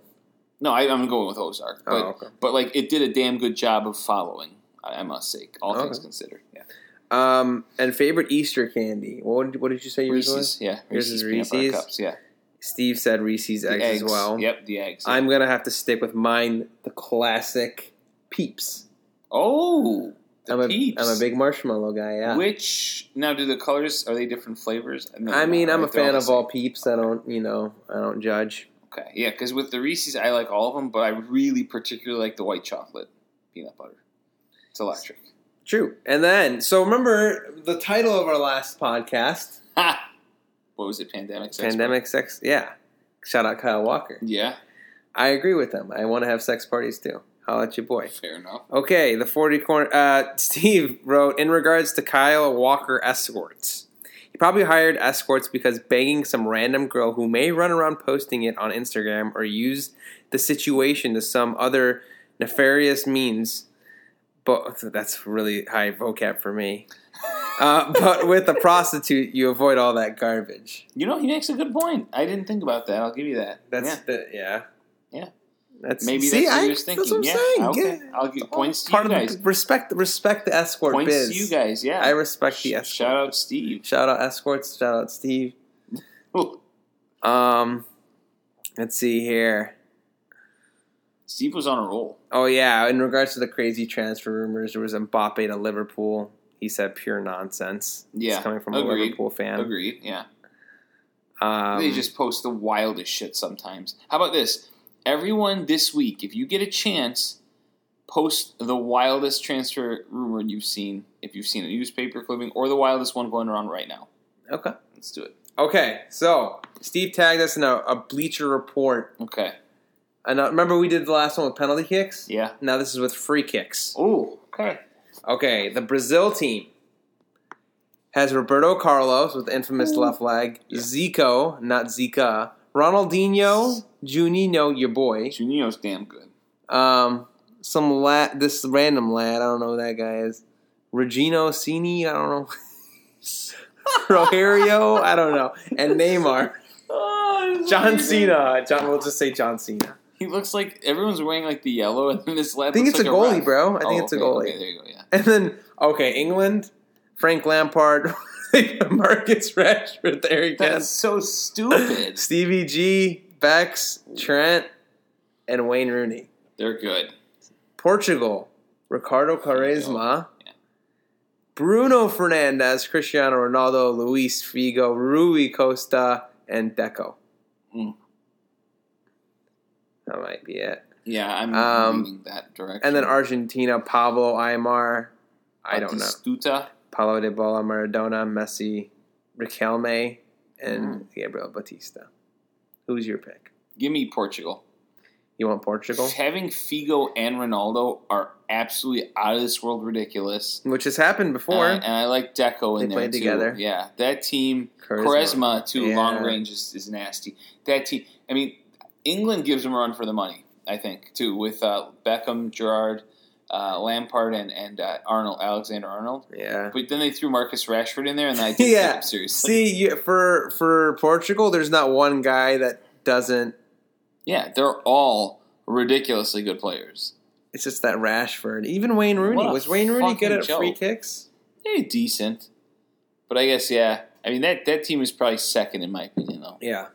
No, I, I'm going with Ozark. But Oh, okay. but like it did a damn good job of following. I, I must say, all things considered. Yeah, Um, and favorite Easter candy. What did, what did you say yours was? Reese's. Yeah, is Reese's? cups. Yeah, Steve said Reese's The eggs, as well. Yep, the eggs. I'm gonna have to stick with mine, the classic Peeps. oh, the I'm a peeps. am a big marshmallow guy. Yeah. Which now do the colors are they different flavors? No, I mean, I'm a fan of all Peeps. I don't, you know, I don't judge. Okay, yeah, because with the Reese's, I like all of them, but I really particularly like the white chocolate peanut butter. It's electric. True. And then, so remember the title of our last podcast, Ha! What was it? Pandemic. sex Pandemic Sex. Yeah. Shout out Kyle Walker. Yeah, I agree with them. I want to have sex parties too. Holla at your boy. fair enough. Okay, the 40 corner. Uh, [laughs] Steve wrote in regards to Kyle Walker escorts. He probably hired escorts because begging some random girl who may run around posting it on Instagram or use the situation to some other nefarious means. But that's really high vocab for me. Uh, but with a prostitute, you avoid all that garbage. You know, he makes a good point. I didn't think about that. I'll give you that. That's yeah. the yeah. Yeah. That's maybe see, that's what I- he was thinking. That's what I'm yeah, saying. okay. Yeah. I'll give points to Part you of guys. the respect respect the escort Points biz. to you guys. Yeah, I respect the escort. Shout out Steve. Shout out escorts. Shout out Steve. [laughs] Ooh, Um, let's see here. Steve was on a roll. Oh yeah, in regards to the crazy transfer rumors, there was Mbappe to Liverpool. He said pure nonsense. Yeah, it's coming from a. Liverpool fan. Agreed. Yeah, Um, they just post the wildest shit sometimes. How about this? Everyone this week, if you get a chance, post the wildest transfer rumor you've seen. If you've seen a newspaper clipping or the wildest one going around right now, okay. let's do it. Okay, so Steve tagged us in a, a Bleacher Report. Okay. And uh, remember we did the last one with penalty kicks. Yeah. Now this is with free kicks. Oh. Okay. Okay, the Brazil team has Roberto Carlos with the infamous left leg, Yeah. Zico, not Zika, Ronaldinho, Juninho, your boy, Juninho's damn good. um, some lad, this random lad, I don't know who that guy is, Regino Cini, I don't know, [laughs] Rogerio, I don't know, and Neymar, [laughs] John Cena, John, we'll just say John Cena. He looks like everyone's wearing like the yellow, and then this lad. I think looks it's a goalie, ref. bro. I think Oh, it's a okay, goalie. Okay, there you go. Yeah. [laughs] And then, okay, England, Frank Lampard, [laughs] Marcus Rashford there again. That's so stupid. [laughs] Stevie G, Bex, Trent, and Wayne Rooney. They're good. Portugal, Ricardo Quaresma, Yeah. Bruno Fernandes, Cristiano Ronaldo, Luis Figo, Rui Costa, and Deco. Mm. That might be it. Yeah, I'm Um, reading that direction. And then Argentina, Pablo Aimar. I don't know. Batistuta. Paulo Dybala, Maradona, Messi, Riquelme, and Gabriel Batista. Who's your pick? Give me Portugal. You want Portugal? Having Figo and Ronaldo are absolutely out of this world ridiculous. Which has happened before. Uh, and I like Deco in They there played too. together. Yeah, that team. Quaresma. Quaresma, too. Yeah. Long range is, is nasty. That team. I mean, England gives them a run for the money. I think too with uh, Beckham, Gerrard, uh, Lampard, and and uh, Arnold, Alexander Arnold. Yeah. But then they threw Marcus Rashford in there, and I [laughs] didn't Yeah. seriously. See, you, for for Portugal, there's not one guy that doesn't. Yeah, they're all ridiculously good players. It's just that Rashford. Even Wayne Rooney was Wayne Rooney good at free kicks. They're decent, but I guess yeah. I mean that that team is probably second in my opinion though. Yeah.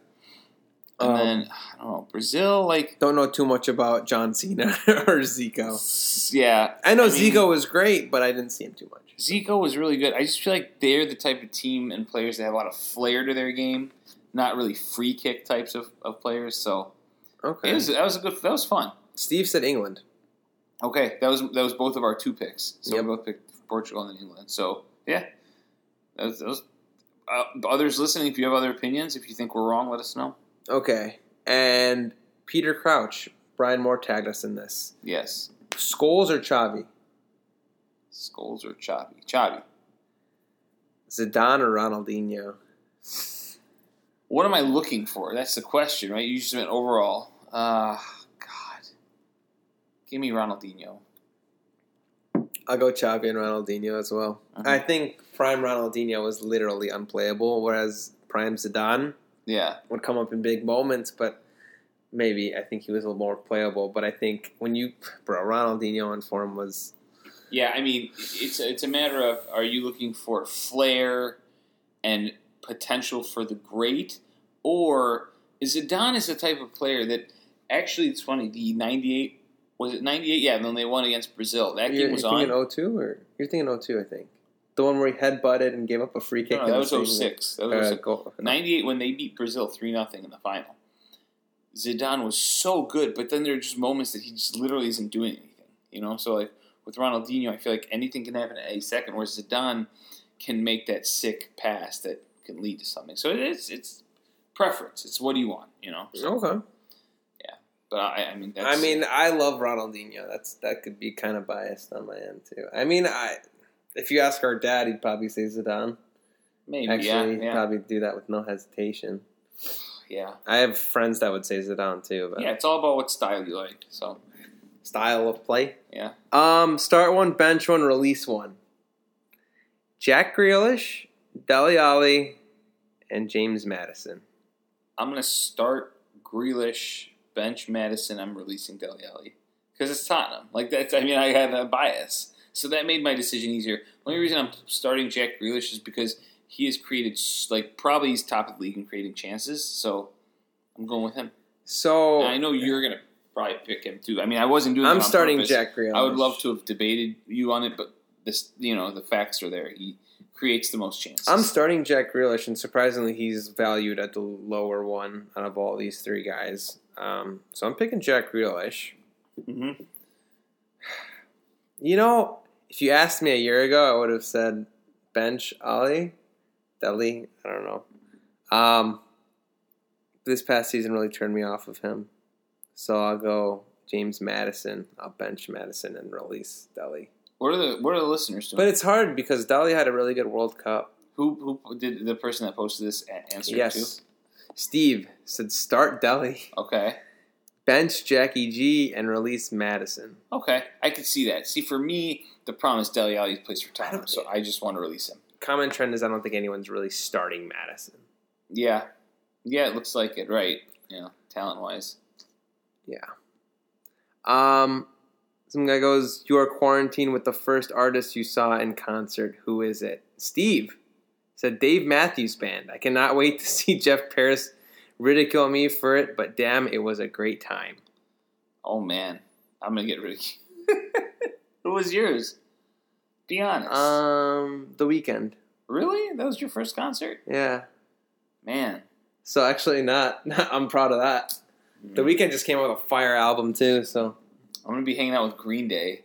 And Um, then I don't know Brazil. Like Don't know too much about John Cena [laughs] or Zico. yeah, I know mean, Zico was great, but I didn't see him too much. Zico was really good. I just feel like they're the type of team and players that have a lot of flair to their game, not really free kick types of, of players. So Okay. it was that was a good that was fun. Steve said England. Okay, that was that was both of our two picks. So Yep. we both picked Portugal and England. So yeah, that was, that was, uh, others listening. If you have other opinions, if you think we're wrong, let us know. Okay. And Peter Crouch, Brian Moore tagged us in this. Yes, Scholes or Xavi? Scholes or Xavi? Xavi. Zidane or Ronaldinho? What am I looking for? That's the question, right? You just went overall. Uh, God, give me Ronaldinho. I'll go Xavi and Ronaldinho as well. Mhm. I think prime Ronaldinho was literally unplayable, whereas prime Zidane Yeah, would come up in big moments, but maybe I think he was a little more playable. But I think when you, bro, Ronaldinho in form was yeah. I mean, it's it's a matter of are you looking for flair and potential for the great, or is Zidane is the type of player that actually it's funny. The '98 was it '98? Yeah, and then they won against Brazil. That you're, game was you're on. thinking 02 or you're thinking 02, I think. The one where he headbutted and gave up a free kick. No, that the was same- 06. That uh, was 06. goal. 98 when they beat Brazil 3 0 in the final. Zidane was so good, but then there are just moments that he just literally isn't doing anything. You know, so like with Ronaldinho, I feel like anything can happen at any second, whereas Zidane can make that sick pass that can lead to something. So it's it's preference. It's what do you want, you know? So, Okay. Yeah, but I, I mean, that's, I mean, I love Ronaldinho. That's that could be kind of biased on my end too. I mean, I if you ask our dad, he'd probably say Zidane. maybe, Actually, yeah, he'd yeah, probably do that with no hesitation. yeah, I have friends that would say Zidane too, but yeah. It's all about what style you like. So style of play. Yeah. Um, start one, bench one, release one. Jack Grealish, Dele Alli, and James Maddison. I'm gonna start Grealish, bench Maddison. I'm releasing Dele Alli because it's Tottenham. Like that's. I mean, I have a bias, so that made my decision easier. The only reason I'm starting Jack Grealish is because he has created like probably he's top of the league in creating chances. So I'm going with him. So And I know you're gonna probably pick him too. I mean, I wasn't doing. it I'm starting purpose. Jack Grealish. I would love to have debated you on it, but this, you know, the facts are there. He creates the most chances. I'm starting Jack Grealish, and surprisingly, he's valued at the lower one out of all these three guys. Um, so I'm picking Jack Grealish. hmm You know, if you asked me a year ago, I would have said bench Alli, Dele. I don't know. Um, this past season really turned me off of him, so I'll go James Maddison. I'll bench Maddison and release Dele. What are the What are the listeners doing? But it's hard because Dele had a really good World Cup. Who who did the person that posted this answer Yes, Steve said start Dele. Okay, bench Jackie G, and release Maddison. okay, I could see that. See, for me, the problem is Dele Alli plays for I Tottenham, don't- so I just want to release him. Common trend is I don't think anyone's really starting Maddison. Yeah, yeah, it looks like it, right? Know, talent wise. Yeah. Um, some guy goes, "You are quarantined with the first artist you saw in concert. Who is it?" Steve said, "Dave Matthews Band. I cannot wait to [laughs] see Jeff Paris ridicule me for it, but damn, it was a great time." Oh man, I'm gonna get rid of. [laughs] Who was yours? Be honest. Um, the Weeknd. really? That was your first concert? Yeah. Man, So actually, [laughs] not. I'm proud of that. The Hmm. Weeknd just came out with a fire album too. So I'm gonna be hanging out with Green Day.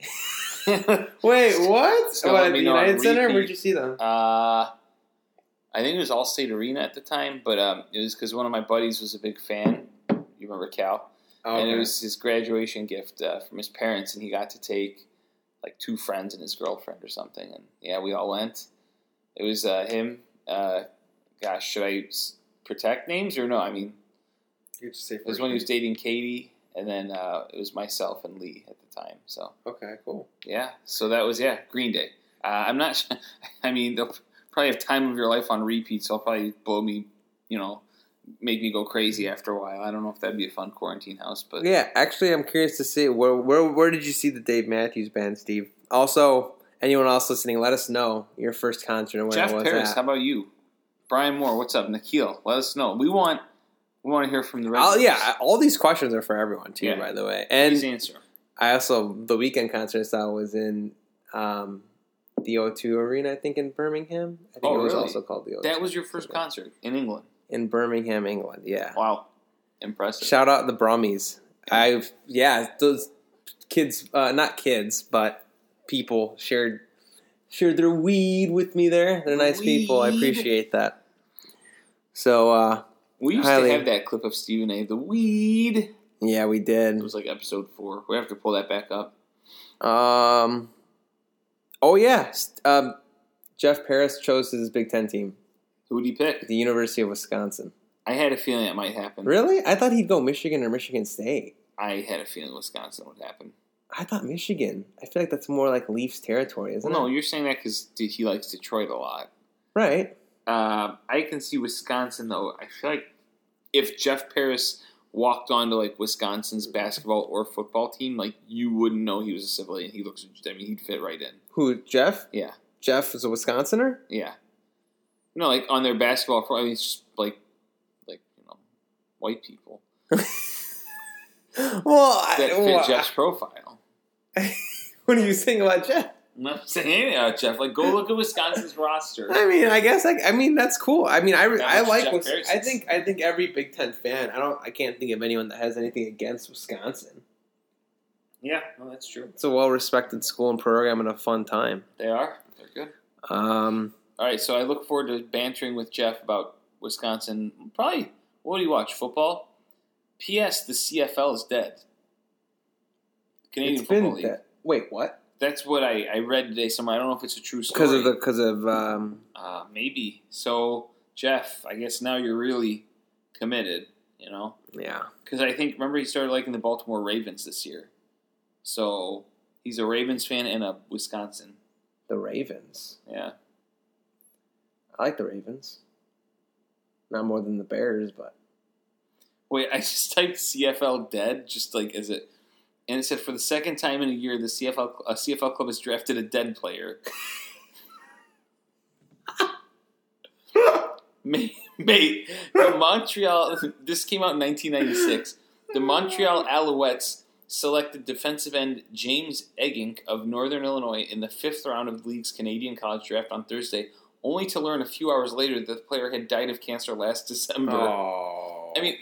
[laughs] wait, what? What at the United Center? Where'd you see them? Uh, I think it was Allstate Arena at the time, but um, it was because one of my buddies was a big fan. You remember Cal? Oh, okay. And it was his graduation gift uh, from his parents, and he got to take like two friends and his girlfriend or something. And yeah, we all went. It was uh, him. Uh, gosh, should I protect names or no? I mean, You just say it was when he was dating Katie, and then uh, it was myself and Lee at the time. So Okay, cool. yeah, so that was yeah, Green Day. Uh, I'm not. [laughs] I mean, they'll probably have "Time of Your Life" on repeat, so I'll probably blow me, you know, make me go crazy after a while. I don't know if that'd be a fun quarantine house, but Yeah, actually, I'm curious to see where where where did you see the Dave Matthews Band, Steve? Also, anyone else listening, let us know your first concert and where Jeff it was Paris, at. how about you? Brian Moore, what's up? Nikhil, let us know. We want We want to hear from the Oh Bulls. yeah, all these questions are for everyone too, Yeah. by the way. Please And answer. I also the Weeknd concert I saw was in um, the O2 Arena, I think in Birmingham. I think Oh, it was really? also called the O2 That was your first concert in England. in Birmingham, England. Yeah. Wow, impressive. Shout out the Brummies. I've yeah, those kids, uh, not kids, but people shared shared their weed with me there. They're nice people. I appreciate that. So uh, we used highly- to have that clip of Stephen A. The weed. yeah, we did. It was like episode four. We have to pull that back up. Um, oh yeah, um, Jeff Paris chose his Big Ten team, Who would he pick? the University of Wisconsin. I had a feeling that might happen. Really? I thought he'd go Michigan or Michigan State. I had a feeling Wisconsin would happen. I thought Michigan. I feel like that's more like Leafs territory, isn't Well, no, it? you're saying that because he likes Detroit a lot. Right. Uh, I can see Wisconsin though. I feel like if Jeff Paris walked onto like Wisconsin's basketball or football team, like you wouldn't know he was a civilian. He looks. I mean, he'd fit right in. Who? Jeff? Yeah, Jeff is a Wisconsinner. yeah. No, like on their basketball. I mean, it's just like, like you know, white people [laughs] well, I, that fit well, Jeff's profile. [laughs] what are you saying about Jeff? I'm not saying anything about Jeff. Like, go look at Wisconsin's roster. I mean, I guess I, I mean that's cool. I mean, I, I like. Jeff I think I think every Big Ten fan. I don't. I can't think of anyone that has anything against Wisconsin. Yeah, no, that's true. It's a well respected school and program and a fun time. They are. They're good. Um, All right, so I look forward to bantering with Jeff about Wisconsin. Probably, what do you watch? Football? P.S. The CFL is dead. Canadian it's Football League. that. Wait, what? That's what I, I read today somewhere. I don't know if it's a true story. Because of the because of um. Uh, maybe. So, Jeff, I guess now you're really committed, you know? Yeah. Because I think, remember, he started liking the Baltimore Ravens this year. So, he's a Ravens fan and a Wisconsin. The Ravens. Yeah. I like the Ravens. Not more than the Bears, but Wait, I just typed CFL dead, just like as it, and it said for the second time in a year, the CFL a CFL club has drafted a dead player. [laughs] mate, mate, the Montreal. This came out in 1996. The Montreal Alouettes selected defensive end James Eggink of Northern Illinois in the fifth round of the league's Canadian college draft on Thursday, only to learn a few hours later that the player had died of cancer last December. I mean,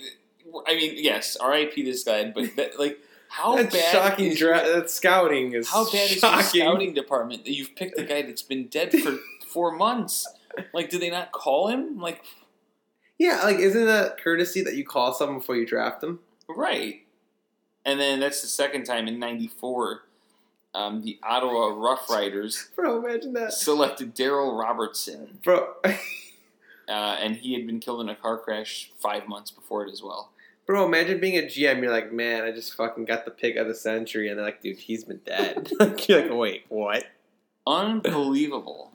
I mean, yes, R.I.P. this guy, but that, like, how that's bad shocking. is Dra- that scouting is how bad is your scouting department that you've picked a guy that's been dead for [laughs] four months? Like, do they not call him? Like, Yeah, like isn't that courtesy that you call someone before you draft them? right? And then that's the second time in '94, um, the Ottawa Rough [laughs] Riders Bro, imagine that. selected Daryl Robertson, Bro, [laughs] uh, and he had been killed in a car crash five months before it as well. Bro, imagine being a GM. You're like, man, I just fucking got the pick of the century, and they're like, dude, he's been dead. [laughs] like, you're like, wait, what? Unbelievable.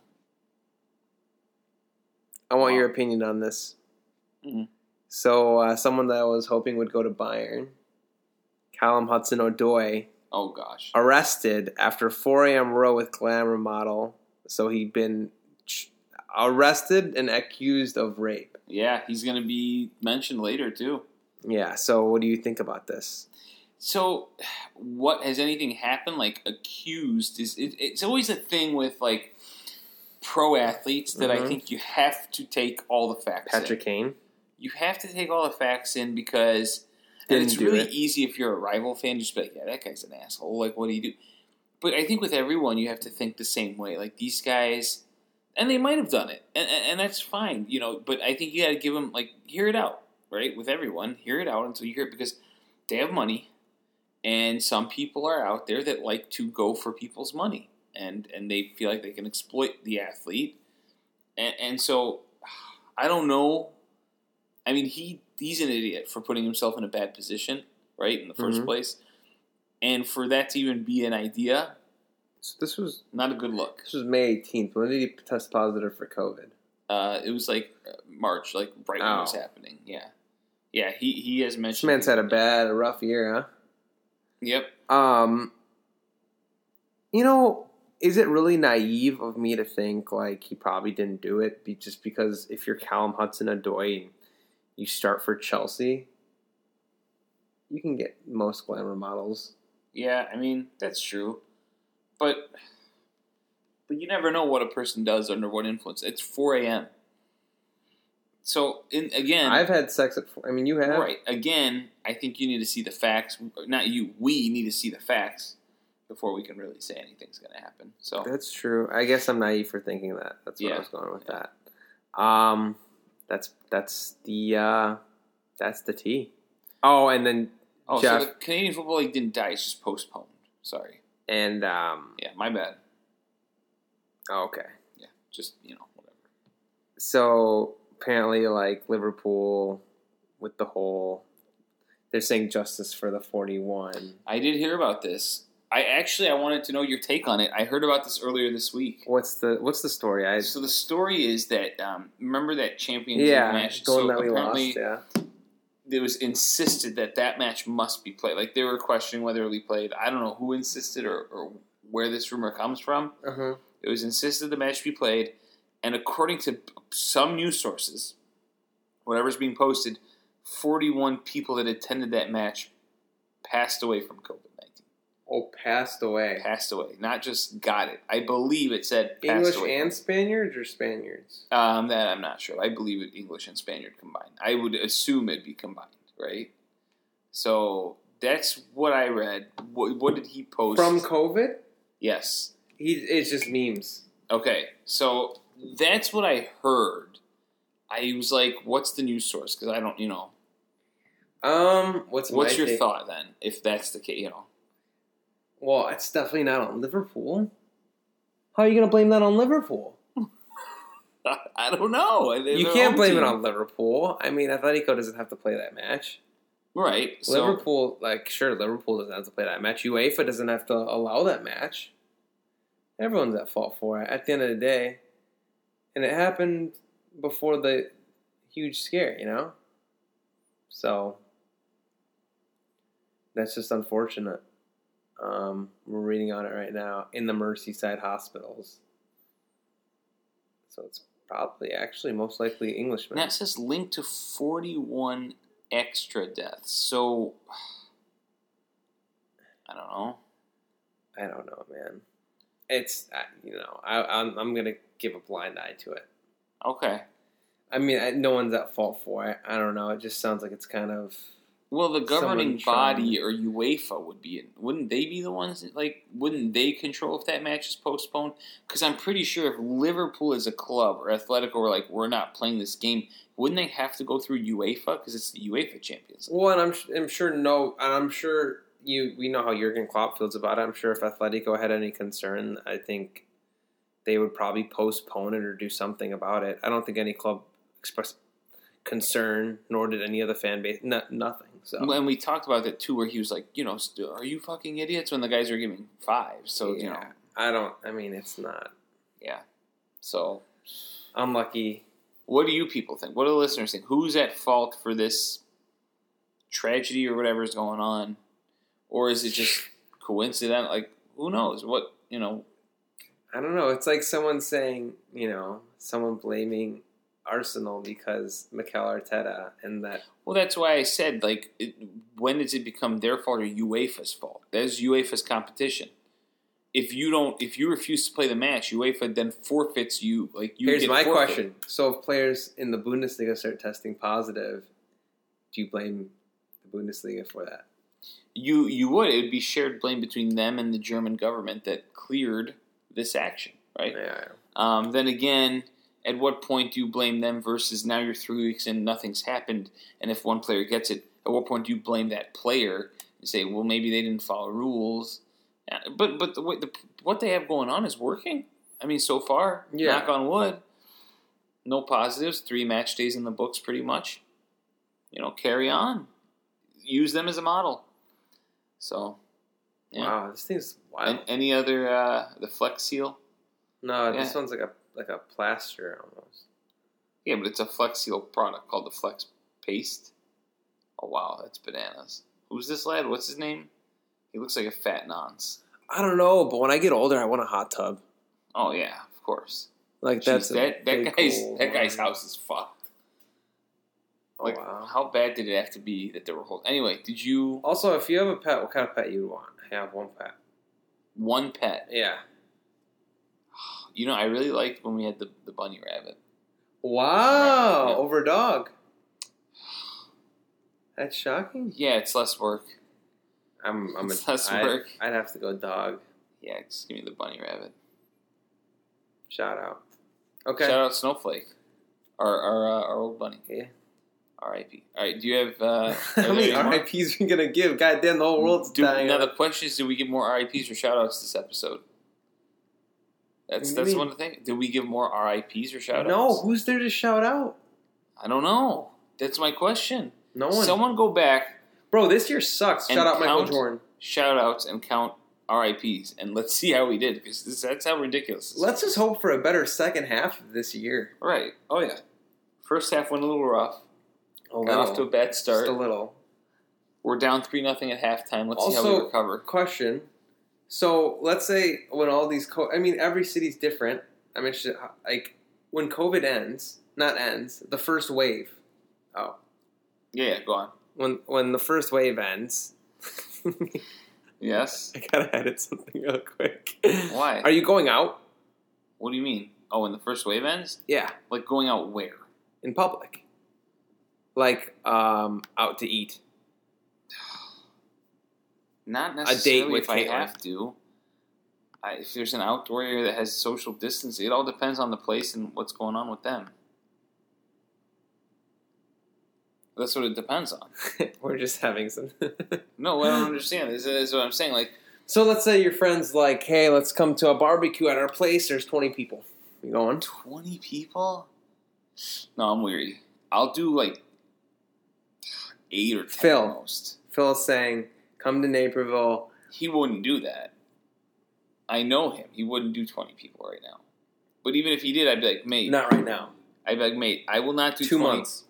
I want your opinion on this. Mhm. So, uh, someone that I was hoping would go to Bayern, Callum Hudson Odoi, Oh gosh. arrested after 4 a.m. row with glamour model. So he'd been ch- arrested and accused of rape. Yeah, he's going to be mentioned later too. Yeah. So what do you think about this? So, what has anything happened? Like accused is it, it's always a thing with like pro athletes that I Mhm. think you have to take all the facts. Patrick in. Kane. You have to take all the facts in because Didn't it's really it. easy if you're a rival fan. Just be like, yeah, that guy's an asshole. Like, what do you do? But I think with everyone, you have to think the same way. Like these guys, and they might have done it, and, and, and that's fine, you know. But I think you got to give them like hear it out, right? With everyone, hear it out until you hear it because they have money, and some people are out there that like to go for people's money, and and they feel like they can exploit the athlete, and, and so I don't know. I mean, he he's an idiot for putting himself in a bad position, right, in the 1st Mhm. place, and for that to even be an idea, So this was not a good look. this was May 18th. When did he test positive for COVID? Uh, it was like uh, March, like right when it was Oh. happening. Yeah, yeah. He he has mentioned. This man's had a bad, a rough year, huh? Yep. Um, you know, is it really naive of me to think like he probably didn't do it be, just because if you're Callum Hudson Odoi, you start for Chelsea, you can get most glamour models. Yeah, I mean that's true, but but you never know what a person does under what influence. It's four a.m. So in, again, I've had sex at. I mean, you have. right again. I think you need to see the facts. Not you. We need to see the facts before we can really say anything's going to happen. So That's true. I guess I'm naive for thinking that. That's where Yeah. I was going with Yeah. that. Um, that's that's the uh, that's the T. Oh, and then oh, Jeff so the Canadian Football League didn't die; it's just postponed. Sorry. and um. Yeah, my bad. oh, okay. Yeah, just you know whatever. So apparently, like Liverpool, with the whole, they're saying justice for the forty-one. I did hear about this. I actually I wanted to know your take on it. I heard about this earlier this week. What's the what's the story? I So the story is that um, remember that Champions yeah, League match. so that we apparently lost. Yeah. it was insisted that that match must be played. Like they were questioning whether it be played. I don't know who insisted or, or where this rumor comes from. Uh huh. It was insisted the match be played, and according to some news sources, whatever's being posted, forty-one people that attended that match passed away from COVID nineteen. Oh, passed away. Passed away, not just got it. I believe it said English away. and Spaniards or Spaniards? Um, that I'm not sure. I believe it English and Spaniard combined. I would assume it'd be combined, right? So that's what I read. What, what did he post? From COVID? yes. He it's just memes. Okay, so that's what I heard. I was like, "What's the news source?" Because I don't, you know. Um, what's What's your take? thought then, if that's the case? You know, Well, it's definitely not on Liverpool. How are you going to blame that on Liverpool? [laughs] I don't know. They're You can't blame it on Liverpool. I mean, Atletico doesn't have to play that match. right. So Liverpool, like, sure, Liverpool doesn't have to play that match. UEFA doesn't have to allow that match. Everyone's at fault for it at the end of the day. And it happened before the huge scare, you know? So, that's just unfortunate. Um, we're reading on it right now in the Merseyside hospitals. So, it's probably actually most likely Englishmen. That says linked to forty-one extra deaths. So [sighs] I don't know. I don't know, man. It's uh, you know I, I'm I'm gonna give a blind eye to it. Okay. I mean, I, no one's at fault for it. I don't know. It just sounds like it's kind of Well, the governing body or UEFA would be. Wouldn't they be the ones that, like? Wouldn't they control if that match is postponed? Because I'm pretty sure if Liverpool as a club or Atletico were like, we're not playing this game, wouldn't they have to go through UEFA because it's the UEFA Champions? League? well, and I'm I'm sure no, and I'm sure you we know how Jurgen Klopp feels about it. I'm sure if Atletico had any concern, I think they would probably postpone it or do something about it. I don't think any club expressed concern, nor did any other fan base. No, nothing. So And we talked about that too, where he was like, you know, are you fucking idiots? When the guys are giving five, so you know, yeah, I don't. I mean, it's not yeah. So, unlucky. what do you people think? What do the listeners think? Who's at fault for this tragedy or whatever is going on, or is it just coincidental? Like, who knows? What you know? I don't know. It's like someone saying, you know, someone blaming Arsenal because Mikel Arteta and that. Well, that's why I said like, it, when does it become their fault or UEFA's fault? That's UEFA's competition. If you don't, if you refuse to play the match, UEFA then forfeits you. Like, you Here's my forfeit. question: So, if players in the Bundesliga start testing positive, do you blame the Bundesliga for that? You you would it would be shared blame between them and the German government that cleared this action, right? Yeah. Um, then again, at what point do you blame them versus now you're three weeks in, nothing's happened, and if one player gets it, at what point do you blame that player and say, well, maybe they didn't follow rules? But but the, way- the what they have going on is working. I mean, so far, Yeah. knock on wood, no positives. Three match days in the books, pretty much. You know, carry on. Use them as a model. So, yeah. Wow, this thing's wild. An- any other uh, the Flex Seal? no, this one's like a like a plaster almost. Yeah, but it's a Flex Seal product called the Flex Paste. Oh wow, that's bananas. Who's this lad? What's his name? He looks like a fat nonce. I don't know, but when I get older, I want a hot tub. Oh yeah, of course. Like Jeez, that's that that guy's goal. that guy's house is fucked. Oh, Like, wow. how bad did it have to be that there were holes? Anyway, did you Also, if you have a pet, what kind of pet you want? I have one pet. one pet? Yeah. [sighs] You know, I really liked when we had the, the bunny rabbit. Wow. Yeah. Over a dog. That's shocking. Yeah, it's less work. I'm. I'm. It's A, less I, work. I'd have to go dog. Yeah, just give me the bunny rabbit. Shout out. Okay. Shout out Snowflake, our our uh, our old bunny. Yeah. R.I.P. All right, do you have? Uh, [laughs] How many? RIPs are we gonna give? God damn, the whole world's Do, dying. now the question is, do we give more RIPS or shout outs this episode? That's that's mean? one of the things. Did we give more RIPS or shout outs? no, who's there to shout out? I don't know. That's my question. No one. Someone go back, Bro, this year sucks. Shout out Michael Jordan. shout outs, and count RIPS, and let's see how we did because this, that's how ridiculous. This Let's just hope for a better second half of this year. right. Oh yeah. First half went a little rough. Got off to a bad start. Just a little. We're down three nothing at halftime. Let's see how we recover. Question. So let's say when all these, co- I mean, every city's different. I mean, like when COVID ends, not ends, the first wave. Oh, Yeah, yeah, go on. when when the first wave ends. [laughs] Yes. I gotta edit something real quick. Why? Are you going out? What do you mean? Oh, when the first wave ends? Yeah, Like going out where? in public. Like um, out to eat. Not date necessarily with if I have to. I, if there's an outdoor area that has social distancing, it all depends on the place and what's going on with them. That's what it depends on. [laughs] We're just having some. [laughs] No, I don't understand. This is what I'm saying. Like, so let's say your friend's like, "Hey, let's come to a barbecue at our place." There's 20 people. You going? 20 people? No, I'm weary. I'll do like eight or ten Phil. most. Phil's saying, "Come to Naperville." He wouldn't do that. I know him. He wouldn't do 20 people right now. But even if he did, I'd be like, mate. Not right now. I'd be like, mate, I will not do Two 20. months.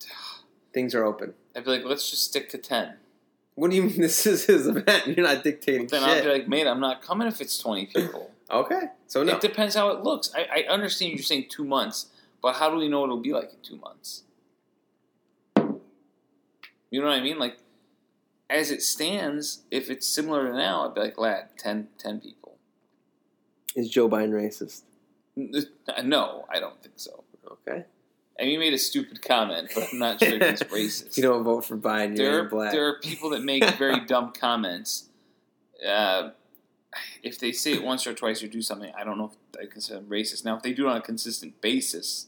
[sighs] Things are open. I'd be like, let's just stick to 10. What do you mean? [laughs] This is his event. You're not dictating Then I'd be like, mate, I'm not coming if it's 20 people. [laughs] okay, so no. It depends how it looks. I, I understand you're saying two months, but how do we know what it'll be like in two months? You know what I mean? Like, as it stands, if it's similar to now, I'd be like, lad, 10, 10 people. Is Joe Biden racist? [laughs] No, I don't think so. Okay. And you made a stupid comment, but I'm not sure if it's [laughs] racist. You don't vote for Biden, you're there, black. there are people that make [laughs] very dumb comments. Uh, if they say it once or twice or do something, I don't know if I consider them racist. Now, if they do it on a consistent basis,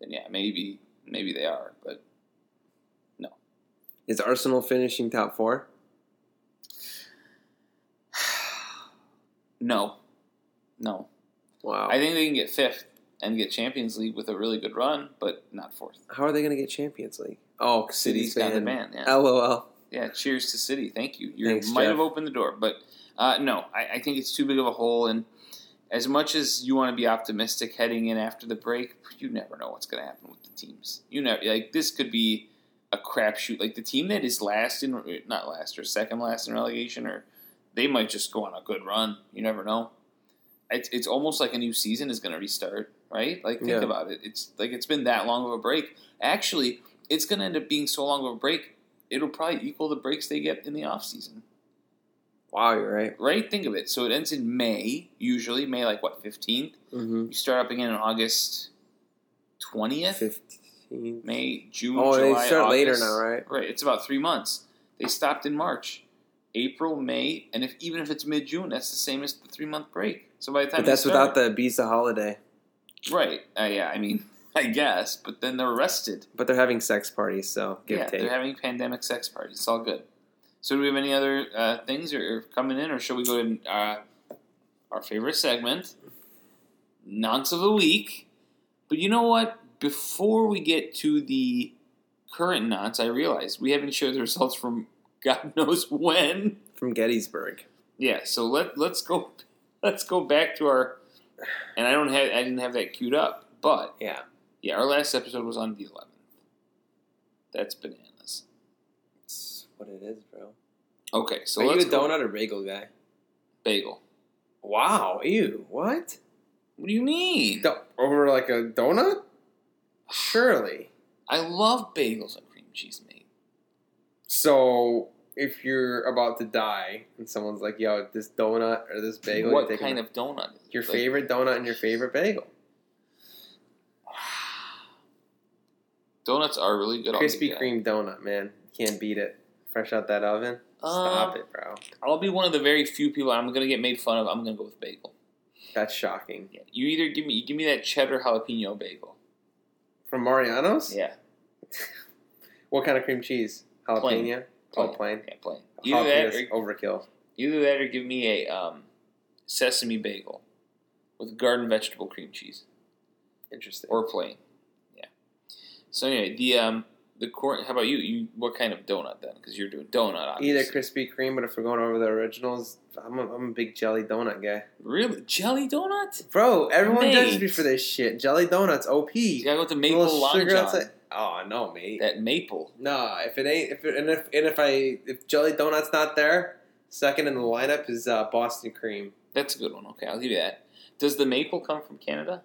then yeah, maybe maybe they are. But Is Arsenal finishing top four? [sighs] no, no. Wow. I think they can get fifth and get Champions League with a really good run, but not fourth. How are they going to get Champions League? Oh, City's City's got the fan. ban. Yeah, LOL. yeah. Cheers to City. Thank you. You Thanks, might Jeff. have opened the door, but uh, no, I, I think it's too big of a hole. And as much as you want to be optimistic heading in after the break, you never know what's going to happen with the teams. You know, like this could be a crapshoot. Like the team that is last in not last or second last in relegation, or they might just go on a good run. You never know. It's, it's almost like a new season is going to restart, right? Like think Yeah. about it. It's like it's been that long of a break. Actually, it's going to end up being so long of a break. It'll probably equal the breaks they get in the off season, Wow, you're right. right? Think of it. So it ends in May, usually May like what fifteenth. Mm-hmm. You start up again in August twentieth. 15. May, June, Oh, July, they start later August. now, right? Right, it's about three months. They stopped in March, April, May, and if even if it's mid June, that's the same as the three month break. So by the time But that's without the Ibiza holiday. right. Uh, yeah, I mean, [laughs] I guess, but then they're arrested. But they're having sex parties, so give yeah, take. they're having pandemic sex parties. It's all good. So do we have any other uh, things or, or coming in, or shall we go to uh, our favorite segment, nonce of the week? But you know what? Before we get to the current nonce, I realize we haven't shared the results from [laughs] God knows when. From Gettysburg. Yeah, so let let's go [laughs] let's go back to our and I don't have I didn't have that queued up, but Yeah. yeah, our last episode was on the eleventh. That's bananas. It's what it is, bro. Okay, so Are let's you a go- donut or bagel guy? bagel. Wow, ew. What? What do you mean? Do- over like a donut? Surely. I love bagels and cream cheese, mate. So if you're about to die and someone's like, "Yo, this donut or this bagel," what kind of donut? is your Like, favorite donut and your favorite bagel? [sighs] Donuts are really good. Krispy. Kreme donut, man. Can't beat it. Fresh out that oven. Stop Uh, it, bro. I'll be one of the very few people I'm gonna get made fun of. I'm gonna go with bagel. That's shocking. Yeah. You either give me you give me that cheddar jalapeno bagel. From Mariano's? Yeah, [laughs] What kind of cream cheese? Jalapeno? Plain. Oh, plain. Yeah, plain. Either that, or, overkill. either that, or give me a um, sesame bagel with garden vegetable cream cheese, Interesting. or plain. Yeah. So anyway, the um, the corn. How about you? You what kind of donut then? Because you're doing donut. Either Krispy Kreme, but if we're going over the originals, I'm a, I'm a big jelly donut guy. Really, jelly donut? Bro, everyone Mate. judges me for this shit. Jelly donuts, OP. You gotta go to maple long sugar john. outside- Oh no, mate. That maple. Nah, if it ain't, if it, and if and if I if jelly donut's not there, second in the lineup is uh, Boston cream. That's a good one. Okay, I'll give you that. Does the maple come from Canada?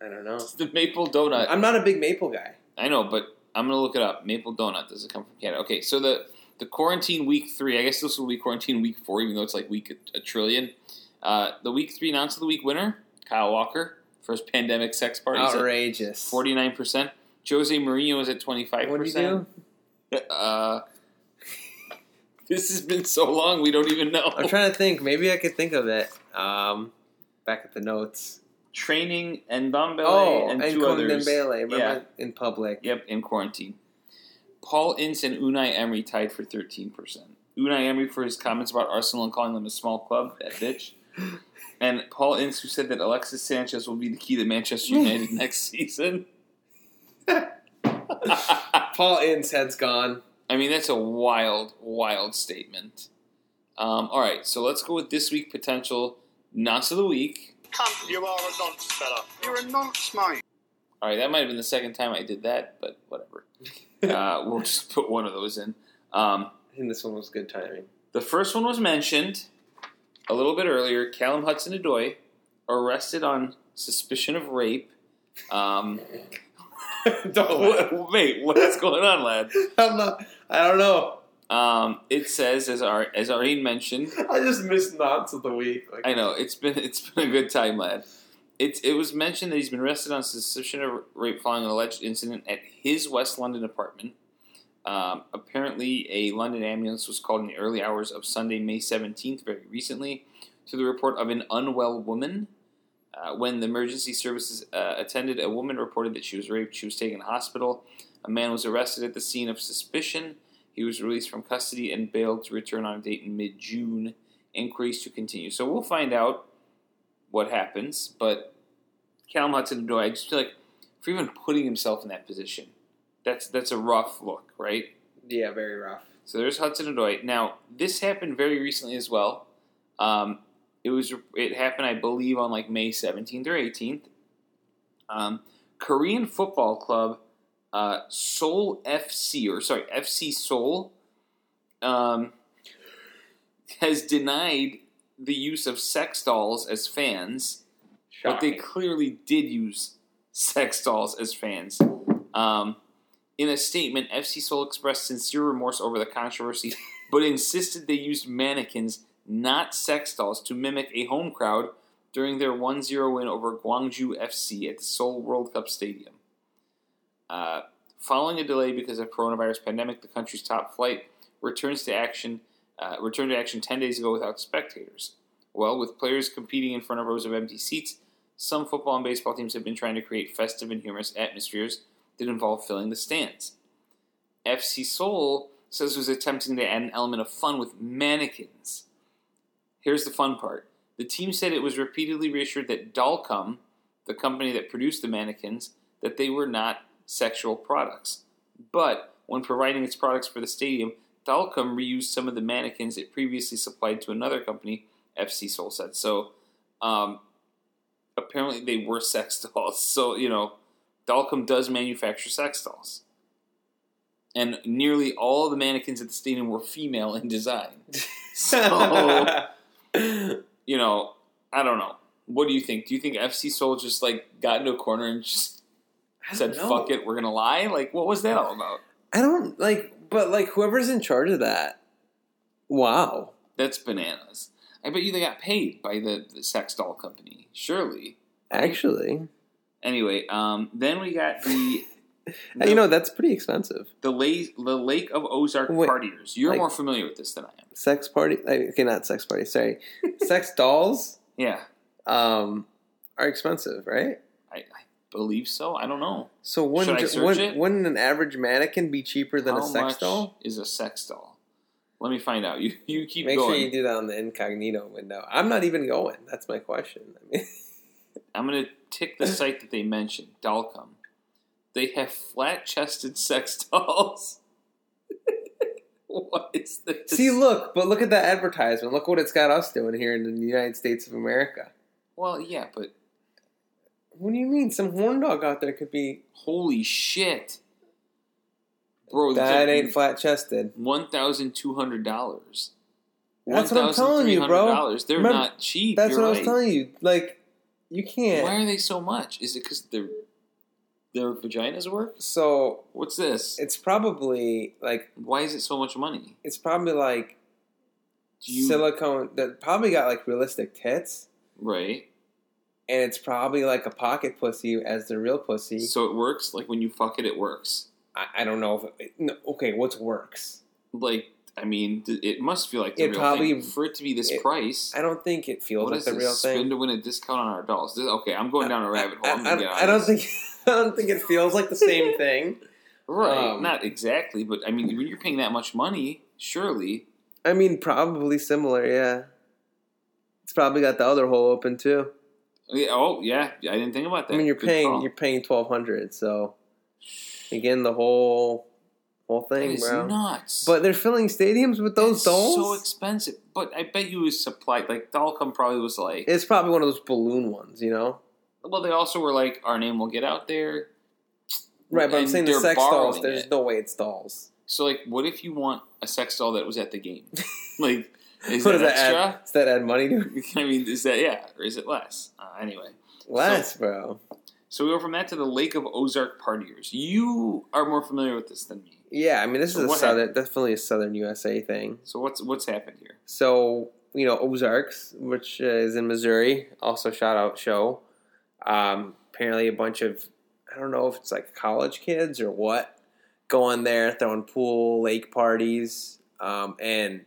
I don't know. Does the maple donut? I'm not a big maple guy. I know, but I'm gonna look it up. Maple donut does it come from Canada? Okay, so the the quarantine week three. I guess this will be quarantine week four, even though it's like week a, a trillion. Uh, the week three announced of the week winner, Kyle Walker, first pandemic sex party, Outrageous. forty nine percent. Jose Mourinho is at twenty five What do you percent. do? Uh, this has been so long, we don't even know. I'm trying to think. Maybe I could think of it. Um, back at the notes. Training and Dembele Oh, and, and, two others. Dembele. Yeah. in public. Yep, in quarantine. Paul Ince and Unai Emery tied for 13%. Unai Emery for his comments about Arsenal and calling them a small club, that bitch. [laughs] And Paul Ince, who said that Alexis Sanchez will be the key to Manchester United [laughs] next season. [laughs] Paul Ince head's gone. I mean, that's a wild, wild statement. Um, all right, so let's go with this week potential Nonce of the Week. Cunt, you are a nonce, fella. You're a nonce, mate. All right, that might have been the second time I did that, but whatever. [laughs] uh, we'll just put one of those in. Um, I think this one was good timing. The first one was mentioned a little bit earlier. Callum Hudson Odoi arrested on suspicion of rape. Um, [laughs] what, [laughs] wait, what's going on, lad? I'm not. I don't know. Um, it says, as our as Arlene mentioned, [laughs] I just missed nonce of the week. Like, I know it's been [laughs] it's been a good time, lad. It it was mentioned that he's been arrested on suspicion of rape following an alleged incident at his West London apartment. Um, apparently, a London ambulance was called in the early hours of Sunday, May seventeenth, very recently, to the report of an unwell woman. Uh, when the emergency services uh, attended, a woman reported that she was raped. She was taken to hospital. A man was arrested at the scene of suspicion. He was released from custody and bailed to return on a date in mid June. Inquiries to continue. So we'll find out what happens. But Callum Hudson Odoi, I just feel like for even putting himself in that position, that's that's a rough look, right? yeah, very rough. So there's Hudson Odoi. Now this happened very recently as well. Um, it was it happened, I believe, on like May 17th or 18th. Um, Korean football club uh, Seoul FC or sorry FC Seoul um, [laughs] has denied the use of sex dolls as fans but they clearly did use sex dolls as fans. Um, in a statement, FC Seoul expressed sincere remorse over the controversy, [laughs] but insisted they used mannequins, not sex dolls, to mimic a home crowd during their 1 0 win over Gwangju FC at the Seoul World Cup Stadium. Uh, following a delay because of coronavirus pandemic, the country's top flight returns to action. Uh, returned to action 10 days ago without spectators. Well, with players competing in front of rows of empty seats, some football and baseball teams have been trying to create festive and humorous atmospheres that involve filling the stands. FC Seoul says it was attempting to add an element of fun with mannequins. Here's the fun part. The team said it was repeatedly reassured that Dalcom, the company that produced the mannequins, that they were not sexual products. But when providing its products for the stadium, Dalcom reused some of the mannequins it previously supplied to another company, FC Seoul said. So, um, apparently they were [laughs] sex dolls. So, you know, Dalcom does manufacture sex dolls. And nearly all the mannequins at the stadium were female in design. [laughs] So, you know, I don't know. What do you think? Do you think FC Seoul just like got into a corner and just said, know. "Fuck it, we're gonna lie." Like, what was that all about? I don't like, but like whoever's in charge of that. Wow. That's bananas. I bet you they got paid by the, the sex doll company. Surely. Actually, Anyway, um, then we got the [laughs] you know that's pretty expensive. the lake the Lake of Ozark Wait, partiers. You're like- more familiar with this than I am. Sex party. Okay, not sex party. Sorry, [laughs] sex dolls. Yeah, Um, are expensive, right? I, I believe so. I don't know. So wouldn't Should I ju- search wouldn't, wouldn't an average mannequin be cheaper than How a sex doll? is a sex doll? Let me find out. You [laughs] you keep Make going. sure you do that on the incognito window. I'm not even going. That's my question. I [laughs] mean, I'm gonna tick the site that they mentioned, Dalcom. They have flat chested sex [laughs] dolls. what is this? see, look, but look at that advertisement. Look what it's got us doing here in the United States of America. Well, yeah, but What do you mean? Some horn dog out there could be holy shit, bro! that ain't flat chested. one thousand two hundred dollars. That's what I'm telling you, bro. They're Remember- not cheap. That's what I was telling you. Like, you can't. Why are they so much? Is it because their their vaginas work? So What's this? it's probably like Why is it so much money? it's probably like you silicone that probably got like realistic tits, right? And it's probably like a pocket pussy as the real pussy. So it works. Like when you fuck it, it works. I, I don't know if it, no, okay, what's works? Like I mean, it must feel like the It real probably- thing for it to be this it- price. I don't think it feels like the this? real Spin thing. to win a discount on our dolls. This- okay, I'm going down a rabbit hole. I, I- I don't think [laughs] I don't think it feels like the same [laughs] thing. right, um, not exactly, but I mean, when you're paying that much money, surely I mean, probably similar. Yeah, it's probably got the other hole open too. Yeah, oh yeah, I didn't think about that. I mean, you're Good paying call. you're paying twelve hundred. So again, the whole whole thing, is bro. nuts. But they're filling stadiums with those That's dolls. so expensive. But I bet you it was supplied. Like Dalcom probably was like. it's probably one of those balloon ones, you know. well, they also were like, our name will get out there. Right, but I'm saying the sex dolls. There's it. no way it's dolls. So like, what if you want a sex doll that was at the game? [laughs] like, is What that does that add? Does that add money to it? [laughs] I mean, is that yeah, or is it less? Uh, anyway, Less, bro. so we go from that to the Lake of Ozark partiers. You are more familiar with this than me. Yeah, I mean, this So is a southern, definitely a southern USA thing. So what's what's happened here? So you know Ozarks, which uh, is in Missouri, also shout out show. Um, apparently, a bunch of I don't know if it's like college kids or what, going there throwing pool lake parties, um, and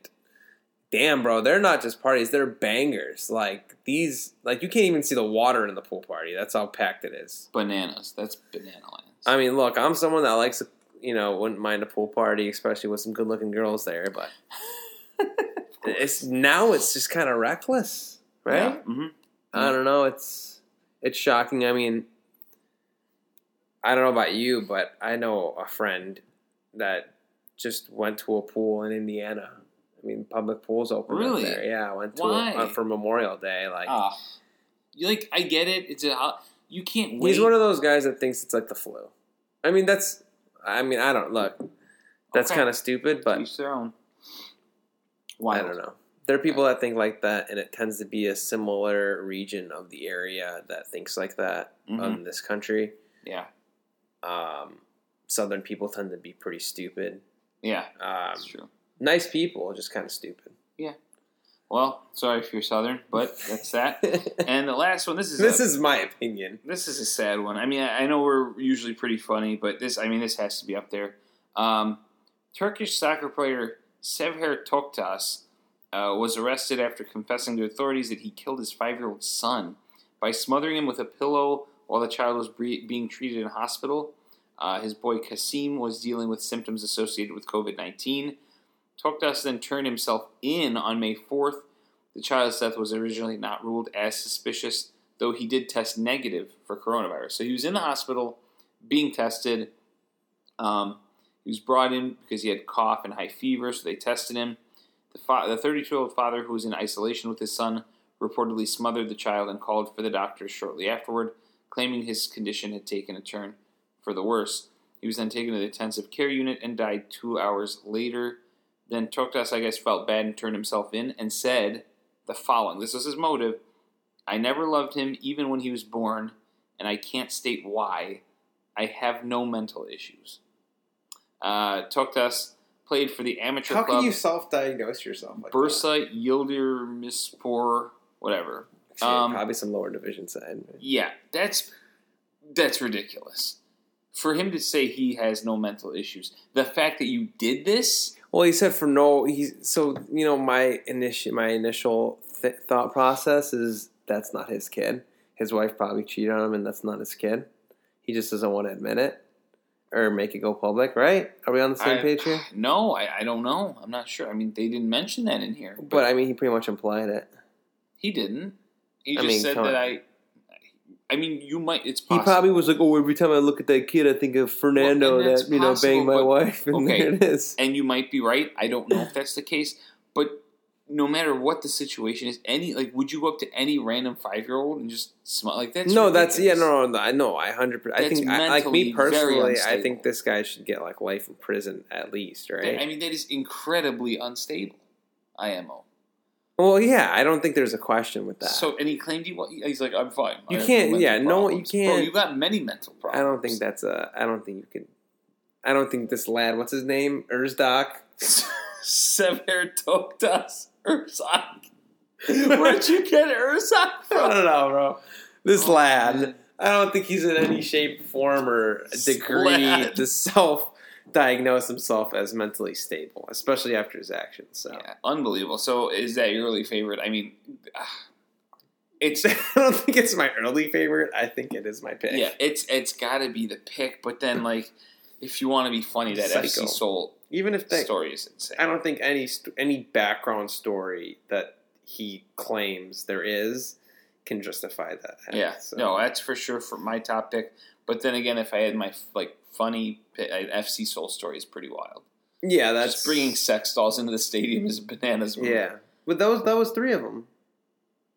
damn, bro, they're not just parties; they're bangers. Like these, like you can't even see the water in the pool party. That's how packed it is. Bananas. That's banana lands. I mean, look, I'm someone that likes, you know, wouldn't mind a pool party, especially with some good-looking girls there. But [laughs] it's now it's just kind of reckless, right? mm-hmm I don't know. It's it's shocking. I mean, I don't know about you, but I know a friend that just went to a pool in Indiana. I mean, public pools open Really? up there. Yeah, I went to Why? A, uh, for Memorial Day. Like, Ah, you like I get it. It's a you can't wait. he's one of those guys that thinks it's like the flu. I mean, that's. I mean, I don't look. That's Okay. kind of stupid, but Each their own. Why? I don't know. There are people that think like that, and it tends to be a similar region of the area that thinks like that Mhm. in this country. Yeah, Um, Southern people tend to be pretty stupid. yeah, Um, that's true. Nice people, just kind of stupid. Yeah. Well, sorry if you're Southern, but that's that. [laughs] And the last one. This is this a, is my opinion. this is a sad one. I mean, I, I know we're usually pretty funny, but this, I mean, this has to be up there. Um, Turkish soccer player Cevher Toktas uh, was arrested after confessing to authorities that he killed his five-year-old son by smothering him with a pillow while the child was bre- being treated in hospital. Uh, his boy Kasim was dealing with symptoms associated with COVID 19. Toktas then turned himself in on May 4th. The child's death was originally not ruled as suspicious, though he did test negative for coronavirus. So he was in the hospital being tested. Um, he was brought in because he had cough and high fever, so they tested him. The, fa- the 32 year old father, who was in isolation with his son, reportedly smothered the child and called for the doctors shortly afterward, claiming his condition had taken a turn for the worse. He was then taken to the intensive care unit and died two hours later. Then Toktas, I guess, felt bad and turned himself in and said the following. This was his motive. I never loved him even when he was born, and I can't state why. I have no mental issues. Uh, Toktas played for the amateur How club can you self-diagnose yourself? Like Bursa Yildirimspor, whatever. um, Probably some lower division side. Yeah, that's that's ridiculous. For him to say he has no mental issues, the fact that you did this, Well, he said for no. He's so you know my initial my initial th- thought process is that's not his kid. His wife probably cheated on him, and that's not his kid. He just doesn't want to admit it or make it go public, right? Are we on the same I- page here? [sighs] no, I, I don't know. I'm not sure. I mean, they didn't mention that in here, But I mean, he pretty much implied it. he didn't. He I just mean, said that on. I. I mean, you might. It's He probably was like, "Oh, every time I look at that kid, I think of Fernando Well, that you know banged my but- wife, and okay. there it is." and you might be right. I don't know if that's the case, but no matter what the situation is, any like, would you go up to any random five year old and just smile like that's no, that's yeah, no, no, no, I know, I hundred percent. I think, I, like me personally, I think this guy should get like life in prison at least, right? I mean, that is incredibly unstable. IMO. Well, yeah, I don't think there's a question with that. So, and he claimed he wa- he's like, I'm fine. You have can't- yeah, no, you can't- you got many mental problems. I don't think that's a. I don't think you can. I don't think this lad. What's his name? Erzdock. [laughs] Sever Toktas Urzak. Where'd you get Urzak [laughs] I from? don't know, bro. This Oh, lad. man. I don't think he's in any shape, form, or degree Lad. to self-diagnose himself as mentally stable, especially after his actions. So Yeah, unbelievable. So, is that your early favorite? I mean, [sighs] it's [laughs] I don't think it's my early favorite. I think it is my pick. yeah, it's it's got to be the pick. But then, [laughs] like, if you want to be funny, that Psycho. FC Seoul Even if they, story is insane. I don't think any any background story that he claims there is can justify that. Yeah, So- no, that's for sure for my top pick. But then again, if I had my like funny FC Seoul story is pretty wild. yeah, that's Just bringing sex dolls into the stadium is bananas. move. Yeah, but those that was three of them.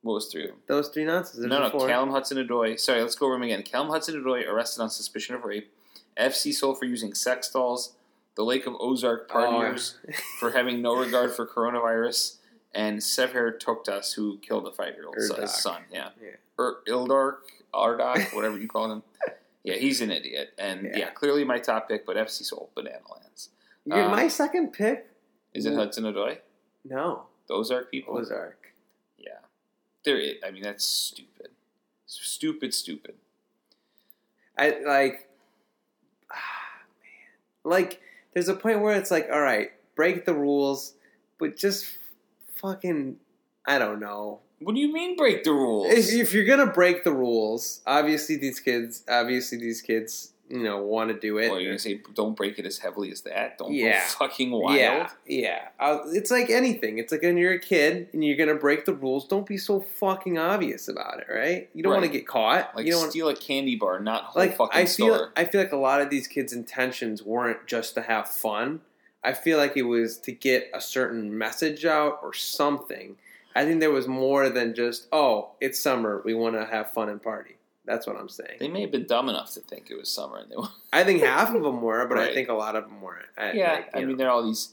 what was three of them? Those three nonsense. No, no, Callum Hudson Odoi. Sorry, let's go over them again. Callum Hudson Odoi arrested on suspicion of rape. FC Seoul for using sex dolls. The Lake of Ozark Oh, [laughs] for having no regard for coronavirus. And Sever Toktas, who killed a five-year-old son, son. Yeah, Yeah. Er, Ildark, Ardak, whatever you call him. [laughs] Yeah, he's an idiot. And yeah. Yeah. clearly my top pick, but FC Seoul, Banana Lands. You're Um, my second pick. Is it Hudson Odoi? No, The Ozark people? Ozark. Yeah. They're it. I mean, that's stupid. Stupid, stupid. I like, ah, man, like. There's a point where it's like, all right, break the rules, but just fucking, I don't know. What do you mean break the rules? If, if you're gonna break the rules, obviously these kids, obviously these kids, you know, want to do it. Well, you're gonna say don't break it as heavily as that. Don't Yeah. go fucking wild. Yeah, yeah. Uh, it's like anything. It's like when you're a kid and you're gonna break the rules. Don't be so fucking obvious about it, right? You don't want to get caught. Like you don't wanna- steal a candy bar, not whole like fucking I feel. store. I feel like a lot of these kids' intentions weren't just to have fun. I feel like it was to get a certain message out or something. I think there was more than just, oh, it's summer, we want to have fun and party. That's what I'm saying. They may have been dumb enough to think it was summer, and they were. I think half of them were, but I think a lot of them weren't. I, yeah, like, I you mean, there are all these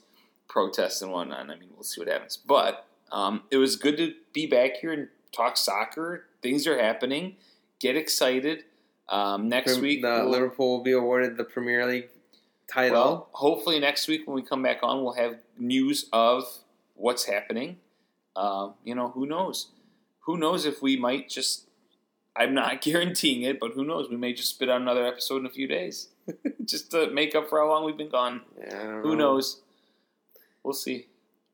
protests and whatnot. I mean, we'll see what happens. But um, it was good to be back here and talk soccer. Things are happening. Get excited. Um, next Prem- week, the we'll- Liverpool will be awarded the Premier League Well, hopefully next week when we come back on, we'll have news of what's happening. Um, you know, who knows? Who knows if we might just. I'm not [laughs] guaranteeing it, but who knows? We may just spit out another episode in a few days, [laughs] just to make up for how long we've been gone. Yeah, I don't Who know. knows? We'll see.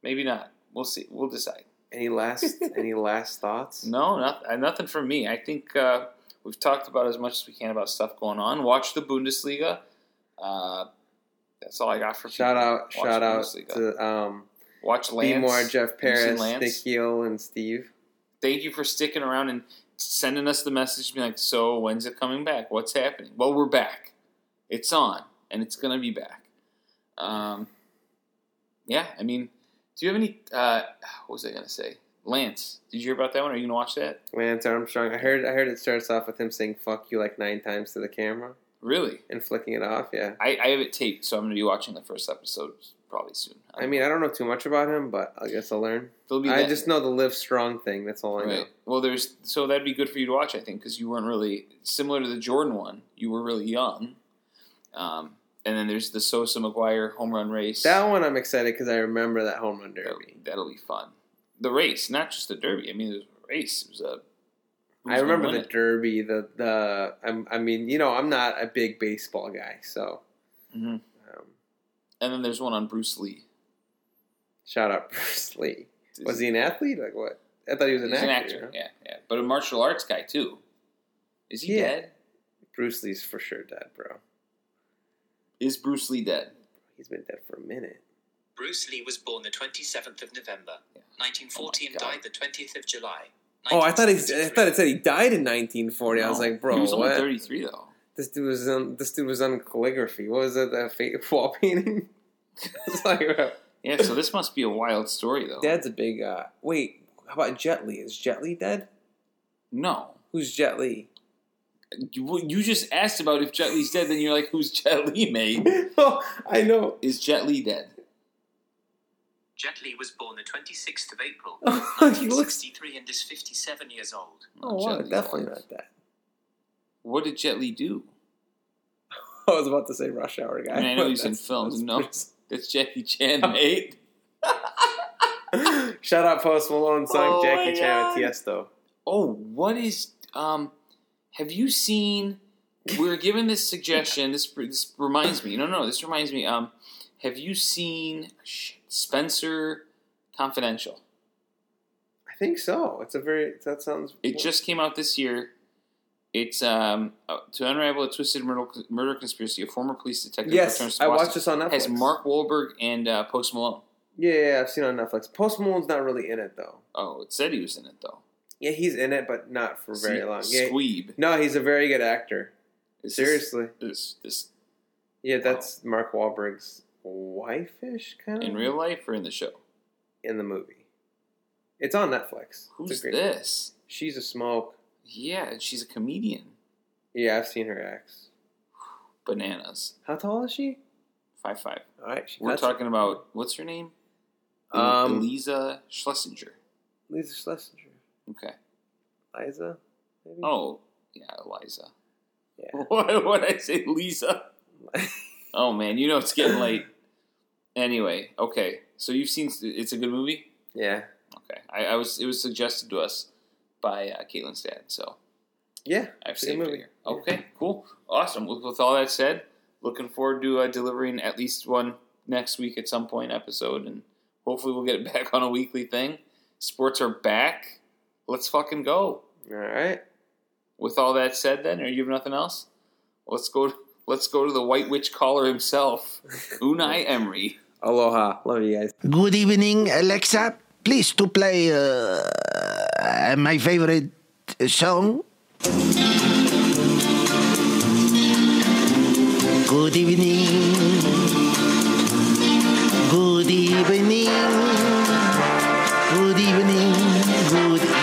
Maybe not. We'll see. We'll decide. Any last [laughs] any last thoughts? No, not, uh, nothing from me. I think uh, we've talked about as much as we can about stuff going on. Watch the Bundesliga. Uh, that's all I got for Shout people. out, Watch shout out to um, Watch Be Lance. More, Jeff Paris? Nick and Steve. Thank you for sticking around and sending us the message, being like, "So when's it coming back? What's happening?" Well, we're back. It's on, and it's gonna be back. Um, yeah, I mean, do you have any? Uh, what was I gonna say? Lance, did you hear about that one? Are you gonna watch that? Lance Armstrong. I heard. I heard it starts off with him saying "fuck you" like nine times to the camera Really? and flicking it off. Yeah. I, I have it taped, so I'm gonna be watching the first episode probably soon. I mean, I don't know too much about him, but I guess I'll learn. There'll be I that- just know the Livestrong thing. That's all I know. Right. Well, there's so that'd be good for you to watch, I think, because you weren't really similar to the Jordan one. You were really young Um, and then there's the Sosa McGwire home run race. That one I'm excited because I remember that home run That'll, derby. that'll be fun. The race, not just the derby. I mean, it was a race. It was a. who's I remember the it? derby. The the I'm, I mean, you know, I'm not a big baseball guy, so Mhm. um, And then there's one on Bruce Lee. shout out [laughs] Bruce Lee. Was he an athlete? Like what? I thought he was an He's actor. an actor. you know? Yeah, yeah. But a martial arts guy too. Is he Yeah. dead? Bruce Lee's for sure dead, bro. Is Bruce Lee dead? He's been dead for a minute. Bruce Lee was born the 27th of November, Yeah. 1940, Oh and died the 20th of July. Oh, I thought he. I thought it said he died in 1940. I was like, bro, he was only what? 33 though. This dude was on. This dude was on calligraphy. What was it? That fake [laughs] wall painting. [laughs] it's like, bro, Yeah, so this must be a wild story though. Dad's a big. uh Wait, how about Jet Li? Is Jet Li dead? No. Who's Jet Li? You, you just asked about if Jet Li's dead, then you're like, who's Jet Li, mate? [laughs] oh, I know. Is Jet Li dead? Jet Li was born the 26th of April, [laughs] he looks. and is 57 years old. Oh, wow, Jet Li's definitely alive. not that. What did Jet Li do? [laughs] I was about to say Rush Hour guy. I mean, I know but he's in films. that's No. Bruce. That's Jackie Chan, mate. [laughs] Shout out Post Malone song Oh Jackie my Chan with Tiesto. Oh, what is um? Have you seen? We were given this suggestion. This this reminds me. No, no, this reminds me. Um, have you seen Spencer Confidential? I think so. It's a very. That sounds. It just came out this year. It's um uh, to unravel a twisted murder, murder conspiracy. A former police detective returns Yes, to I Boston. watched this on Netflix. Has Mark Wahlberg and uh, Post Malone. Yeah, yeah, I've seen it on Netflix. Post Malone's not really in it though. Oh, it said he was in it though. Yeah, he's in it, but not for very long. Yeah, Squeeb. no, he's a very good actor. Is Seriously. This, this, this Yeah, that's Mark Wahlberg's wife-ish kind of in real life or in the show? in the movie. It's on Netflix. Who's this? She's a smoke. Yeah, she's a comedian. Yeah, I've seen her acts. Bananas. How tall is she? Five five. All right, We're talking about what's her name? um Eliza Shlesinger. Lisa Shlesinger, Okay. Liza. Maybe? Oh, yeah, Eliza. yeah. [laughs] What did I say, Lisa? [laughs] Oh man, you know it's getting late. Anyway, okay. So you've seen it's a good movie. yeah, Okay, I, I was it was suggested to us by uh, Caitlin's dad, so yeah. I've seen it here. Okay, cool, awesome. With, with all that said, looking forward to uh, delivering at least one next week at some point episode, and hopefully we'll get it [laughs] back on a weekly thing. Sports are back. Let's fucking go. All right. With all that said, then, or you have nothing else? Let's go. Let's go to the White Witch caller himself, [laughs] Unai Emery. Aloha. Love you guys. Good evening, Alexa. Please to play uh, my favorite song. Good evening. Good evening. Good evening. Good evening.